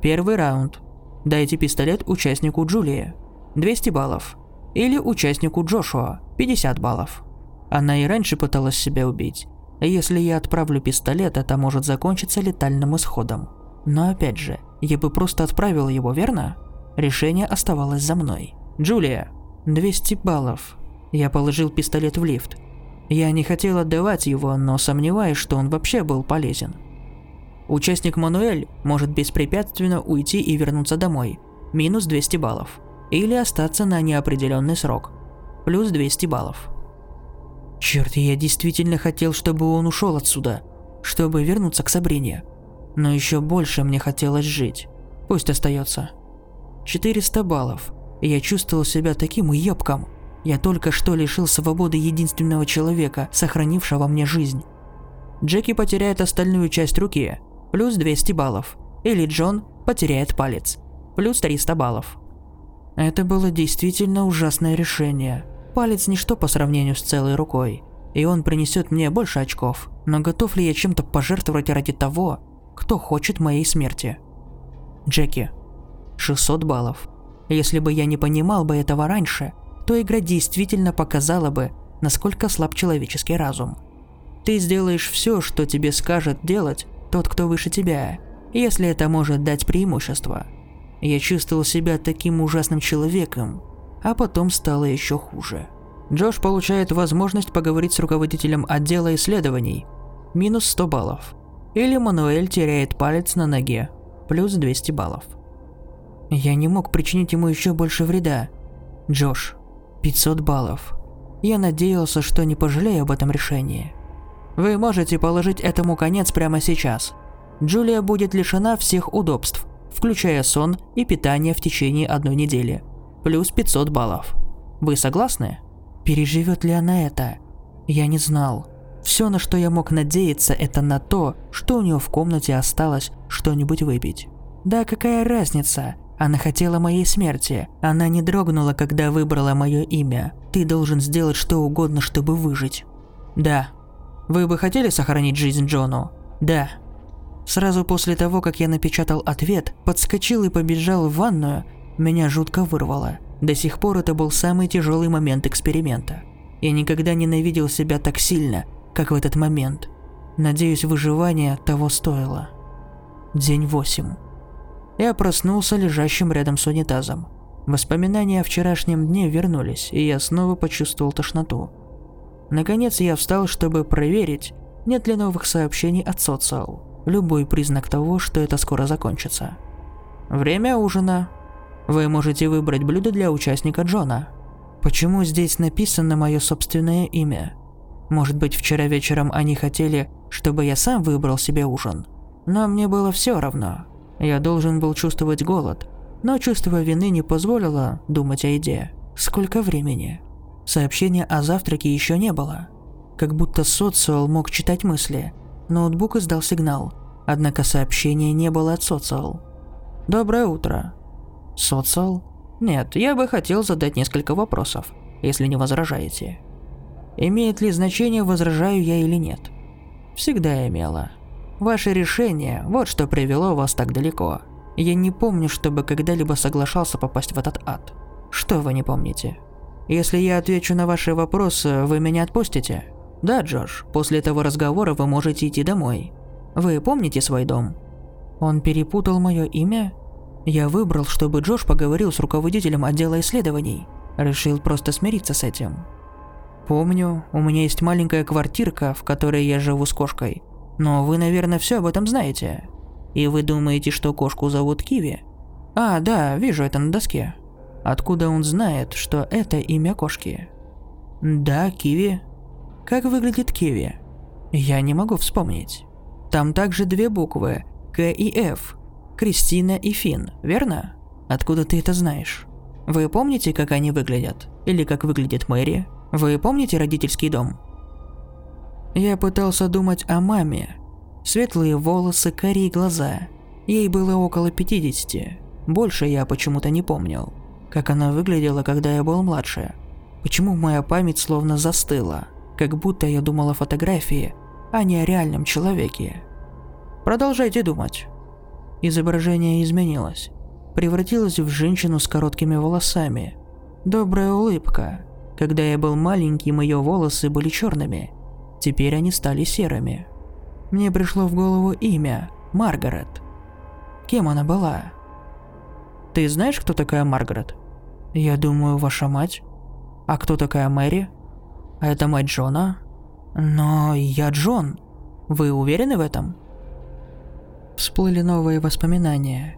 Первый раунд. Дайте пистолет участнику Джулии. 200 баллов. Или участнику Джошуа. 50 баллов. Она и раньше пыталась себя убить. Если я отправлю пистолет, это может закончиться летальным исходом. Но опять же, я бы просто отправил его, верно? Решение оставалось за мной. Джулия. 200 баллов. Я положил пистолет в лифт. Я не хотел отдавать его, но сомневаюсь, что он вообще был полезен. Участник Мануэль может беспрепятственно уйти и вернуться домой. Минус 200 баллов. Или остаться на неопределенный срок. Плюс 200 баллов. Черт, я действительно хотел, чтобы он ушел отсюда. Чтобы вернуться к Сабрине. Но еще больше мне хотелось жить. Пусть остается. 400 баллов. Я чувствовал себя таким уебком. Я только что лишил свободы единственного человека, сохранившего мне жизнь. Джеки потеряет остальную часть руки, плюс 200 баллов. Или Джон потеряет палец, плюс 300 баллов. Это было действительно ужасное решение. Палец ничто по сравнению с целой рукой, и он принесет мне больше очков. Но готов ли я чем-то пожертвовать ради того, кто хочет моей смерти? Джеки. 600 баллов. Если бы я не понимал бы этого раньше, то игра действительно показала бы, насколько слаб человеческий разум. Ты сделаешь все, что тебе скажет делать тот, кто выше тебя, если это может дать преимущество – я чувствовал себя таким ужасным человеком, а потом стало еще хуже. Джош получает возможность поговорить с руководителем отдела исследований. Минус 100 баллов. Или Мануэль теряет палец на ноге. Плюс 200 баллов. Я не мог причинить ему еще больше вреда. Джош. 500 баллов. Я надеялся, что не пожалею об этом решении. Вы можете положить этому конец прямо сейчас. Джулия будет лишена всех удобств, включая сон и питание в течение одной недели. Плюс 500 баллов. Вы согласны? Переживет ли она это? Я не знал. Все, на что я мог надеяться, это на то, что у нее в комнате осталось что-нибудь выпить. Да какая разница? Она хотела моей смерти. Она не дрогнула, когда выбрала мое имя. Ты должен сделать что угодно, чтобы выжить. Да. Вы бы хотели сохранить жизнь Джону? Да. Сразу после того, как я напечатал ответ, подскочил и побежал в ванную, меня жутко вырвало. До сих пор это был самый тяжелый момент эксперимента. Я никогда ненавидел себя так сильно, как в этот момент. Надеюсь, выживание того стоило. День 8. Я проснулся лежащим рядом с унитазом. Воспоминания о вчерашнем дне вернулись, и я снова почувствовал тошноту. Наконец я встал, чтобы проверить, нет ли новых сообщений от социал любой признак того, что это скоро закончится. Время ужина. Вы можете выбрать блюдо для участника Джона. Почему здесь написано мое собственное имя? Может быть, вчера вечером они хотели, чтобы я сам выбрал себе ужин. Но мне было все равно. Я должен был чувствовать голод, но чувство вины не позволило думать о еде. Сколько времени? Сообщения о завтраке еще не было. Как будто социал мог читать мысли. Ноутбук издал сигнал. Однако сообщения не было от Социал. «Доброе утро». «Социал?» «Нет, я бы хотел задать несколько вопросов, если не возражаете». «Имеет ли значение, возражаю я или нет?» «Всегда имело. Ваше решение – вот что привело вас так далеко. Я не помню, чтобы когда-либо соглашался попасть в этот ад. Что вы не помните?» «Если я отвечу на ваши вопросы, вы меня отпустите?» «Да, Джош, после этого разговора вы можете идти домой. Вы помните свой дом? Он перепутал мое имя? Я выбрал, чтобы Джош поговорил с руководителем отдела исследований. Решил просто смириться с этим. Помню, у меня есть маленькая квартирка, в которой я живу с кошкой. Но вы, наверное, все об этом знаете. И вы думаете, что кошку зовут Киви? А, да, вижу это на доске. Откуда он знает, что это имя кошки? Да, Киви. Как выглядит Киви? Я не могу вспомнить. Там также две буквы – К и Ф. Кристина и Фин, верно? Откуда ты это знаешь? Вы помните, как они выглядят? Или как выглядит Мэри? Вы помните родительский дом? Я пытался думать о маме. Светлые волосы, карие глаза. Ей было около 50. Больше я почему-то не помнил. Как она выглядела, когда я был младше. Почему моя память словно застыла? Как будто я думал о фотографии, а не о реальном человеке. Продолжайте думать. Изображение изменилось. Превратилось в женщину с короткими волосами. Добрая улыбка. Когда я был маленьким, ее волосы были черными. Теперь они стали серыми. Мне пришло в голову имя – Маргарет. Кем она была? Ты знаешь, кто такая Маргарет? Я думаю, ваша мать. А кто такая Мэри? А это мать Джона? Но я Джон. Вы уверены в этом? Всплыли новые воспоминания.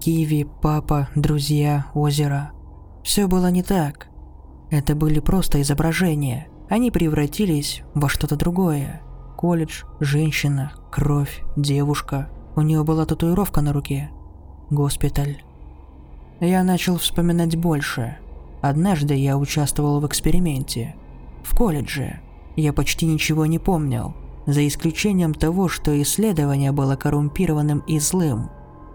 Киви, папа, друзья, озеро. Все было не так. Это были просто изображения. Они превратились во что-то другое. Колледж, женщина, кровь, девушка. У нее была татуировка на руке. Госпиталь. Я начал вспоминать больше. Однажды я участвовал в эксперименте. В колледже. Я почти ничего не помнил, за исключением того, что исследование было коррумпированным и злым.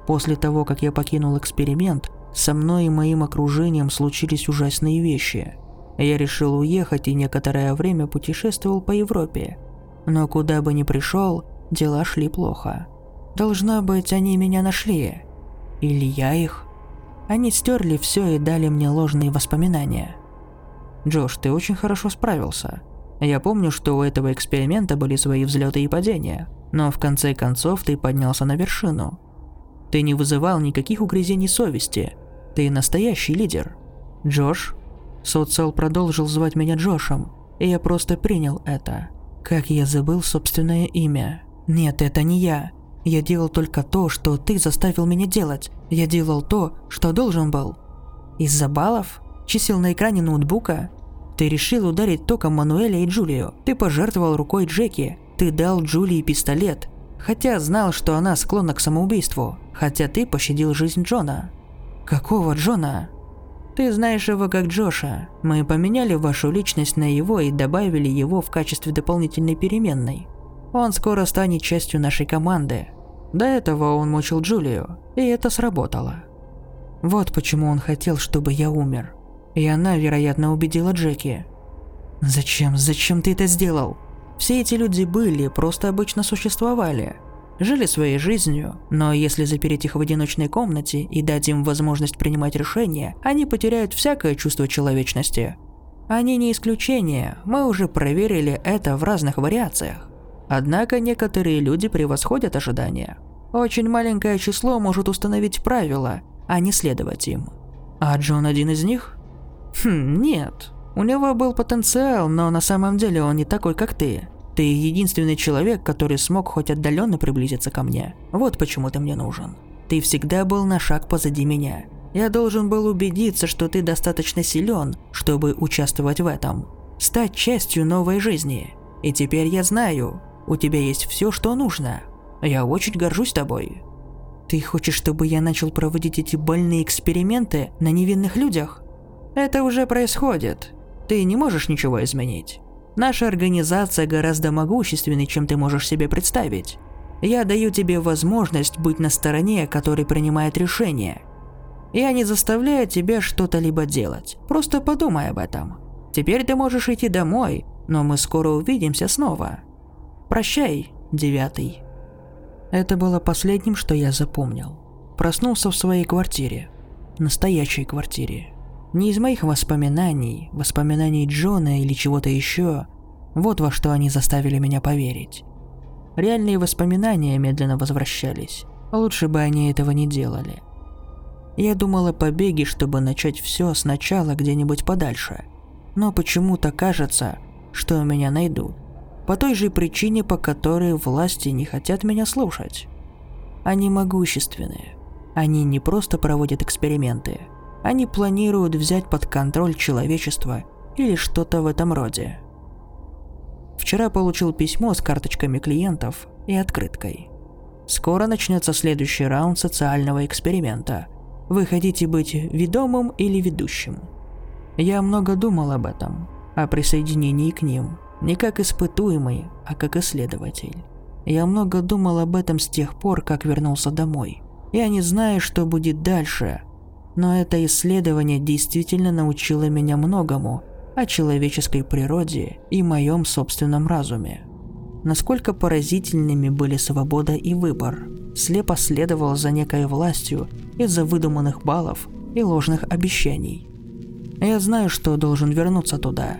После того, как я покинул эксперимент, Со мной и моим окружением случились ужасные вещи. Я решил уехать и некоторое время путешествовал по Европе. Но куда бы ни пришел, дела шли плохо. Должна быть, они меня нашли. Или я их. Они стерли все и дали мне ложные воспоминания. Джош, ты очень хорошо справился. Я помню, что у этого эксперимента были свои взлеты и падения, но в конце концов ты поднялся на вершину. Ты не вызывал никаких угрызений совести. Ты настоящий лидер. Джош? Соцел продолжил звать меня Джошем, и я просто принял это. Как я забыл собственное имя. Нет, это не я. Я делал только то, что ты заставил меня делать. Я делал то, что должен был. Из-за баллов? Чисел на экране ноутбука? Ты решил ударить током Мануэля и Джулию. Ты пожертвовал рукой Джеки. Ты дал Джулии пистолет. Хотя знал, что она склонна к самоубийству. Хотя ты пощадил жизнь Джона. Какого Джона? Ты знаешь его как Джоша. Мы поменяли вашу личность на его и добавили его в качестве дополнительной переменной. Он скоро станет частью нашей команды. До этого он мучил Джулию, и это сработало. Вот почему он хотел, чтобы я умер. И она, вероятно, убедила Джеки. Зачем? Зачем ты это сделал? Все эти люди были, просто обычно существовали. Жили своей жизнью, но если запереть их в одиночной комнате и дать им возможность принимать решения, они потеряют всякое чувство человечности. Они не исключение, мы уже проверили это в разных вариациях. Однако некоторые люди превосходят ожидания. Очень маленькое число может установить правила, а не следовать им. А Джон один из них? Хм, нет. У него был потенциал, но на самом деле он не такой, как ты. Ты единственный человек, который смог хоть отдаленно приблизиться ко мне. Вот почему ты мне нужен. Ты всегда был на шаг позади меня. Я должен был убедиться, что ты достаточно силен, чтобы участвовать в этом. Стать частью новой жизни. И теперь я знаю, у тебя есть все, что нужно. Я очень горжусь тобой. Ты хочешь, чтобы я начал проводить эти больные эксперименты на невинных людях? Это уже происходит. Ты не можешь ничего изменить. Наша организация гораздо могущественнее, чем ты можешь себе представить. Я даю тебе возможность быть на стороне, который принимает решения. Я не заставляю тебя что-то либо делать. Просто подумай об этом. Теперь ты можешь идти домой, но мы скоро увидимся снова. Прощай, девятый. Это было последним, что я запомнил. Проснулся в своей квартире. Настоящей квартире. Не из моих воспоминаний, воспоминаний Джона или чего-то еще. Вот во что они заставили меня поверить. Реальные воспоминания медленно возвращались. Лучше бы они этого не делали. Я думал о побеге, чтобы начать все сначала где-нибудь подальше. Но почему-то кажется, что меня найдут. По той же причине, по которой власти не хотят меня слушать. Они могущественные. Они не просто проводят эксперименты – они планируют взять под контроль человечество или что-то в этом роде. Вчера получил письмо с карточками клиентов и открыткой. Скоро начнется следующий раунд социального эксперимента. Вы хотите быть ведомым или ведущим? Я много думал об этом, о присоединении к ним, не как испытуемый, а как исследователь. Я много думал об этом с тех пор, как вернулся домой. Я не знаю, что будет дальше, но это исследование действительно научило меня многому о человеческой природе и моем собственном разуме. Насколько поразительными были свобода и выбор. Слепо следовал за некой властью из-за выдуманных баллов и ложных обещаний. Я знаю, что должен вернуться туда.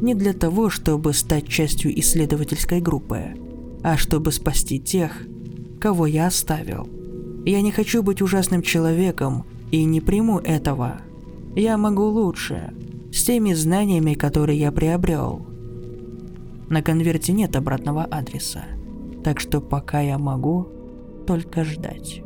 Не для того, чтобы стать частью исследовательской группы, а чтобы спасти тех, кого я оставил. Я не хочу быть ужасным человеком, и не приму этого. Я могу лучше, с теми знаниями, которые я приобрел. На конверте нет обратного адреса, так что пока я могу только ждать.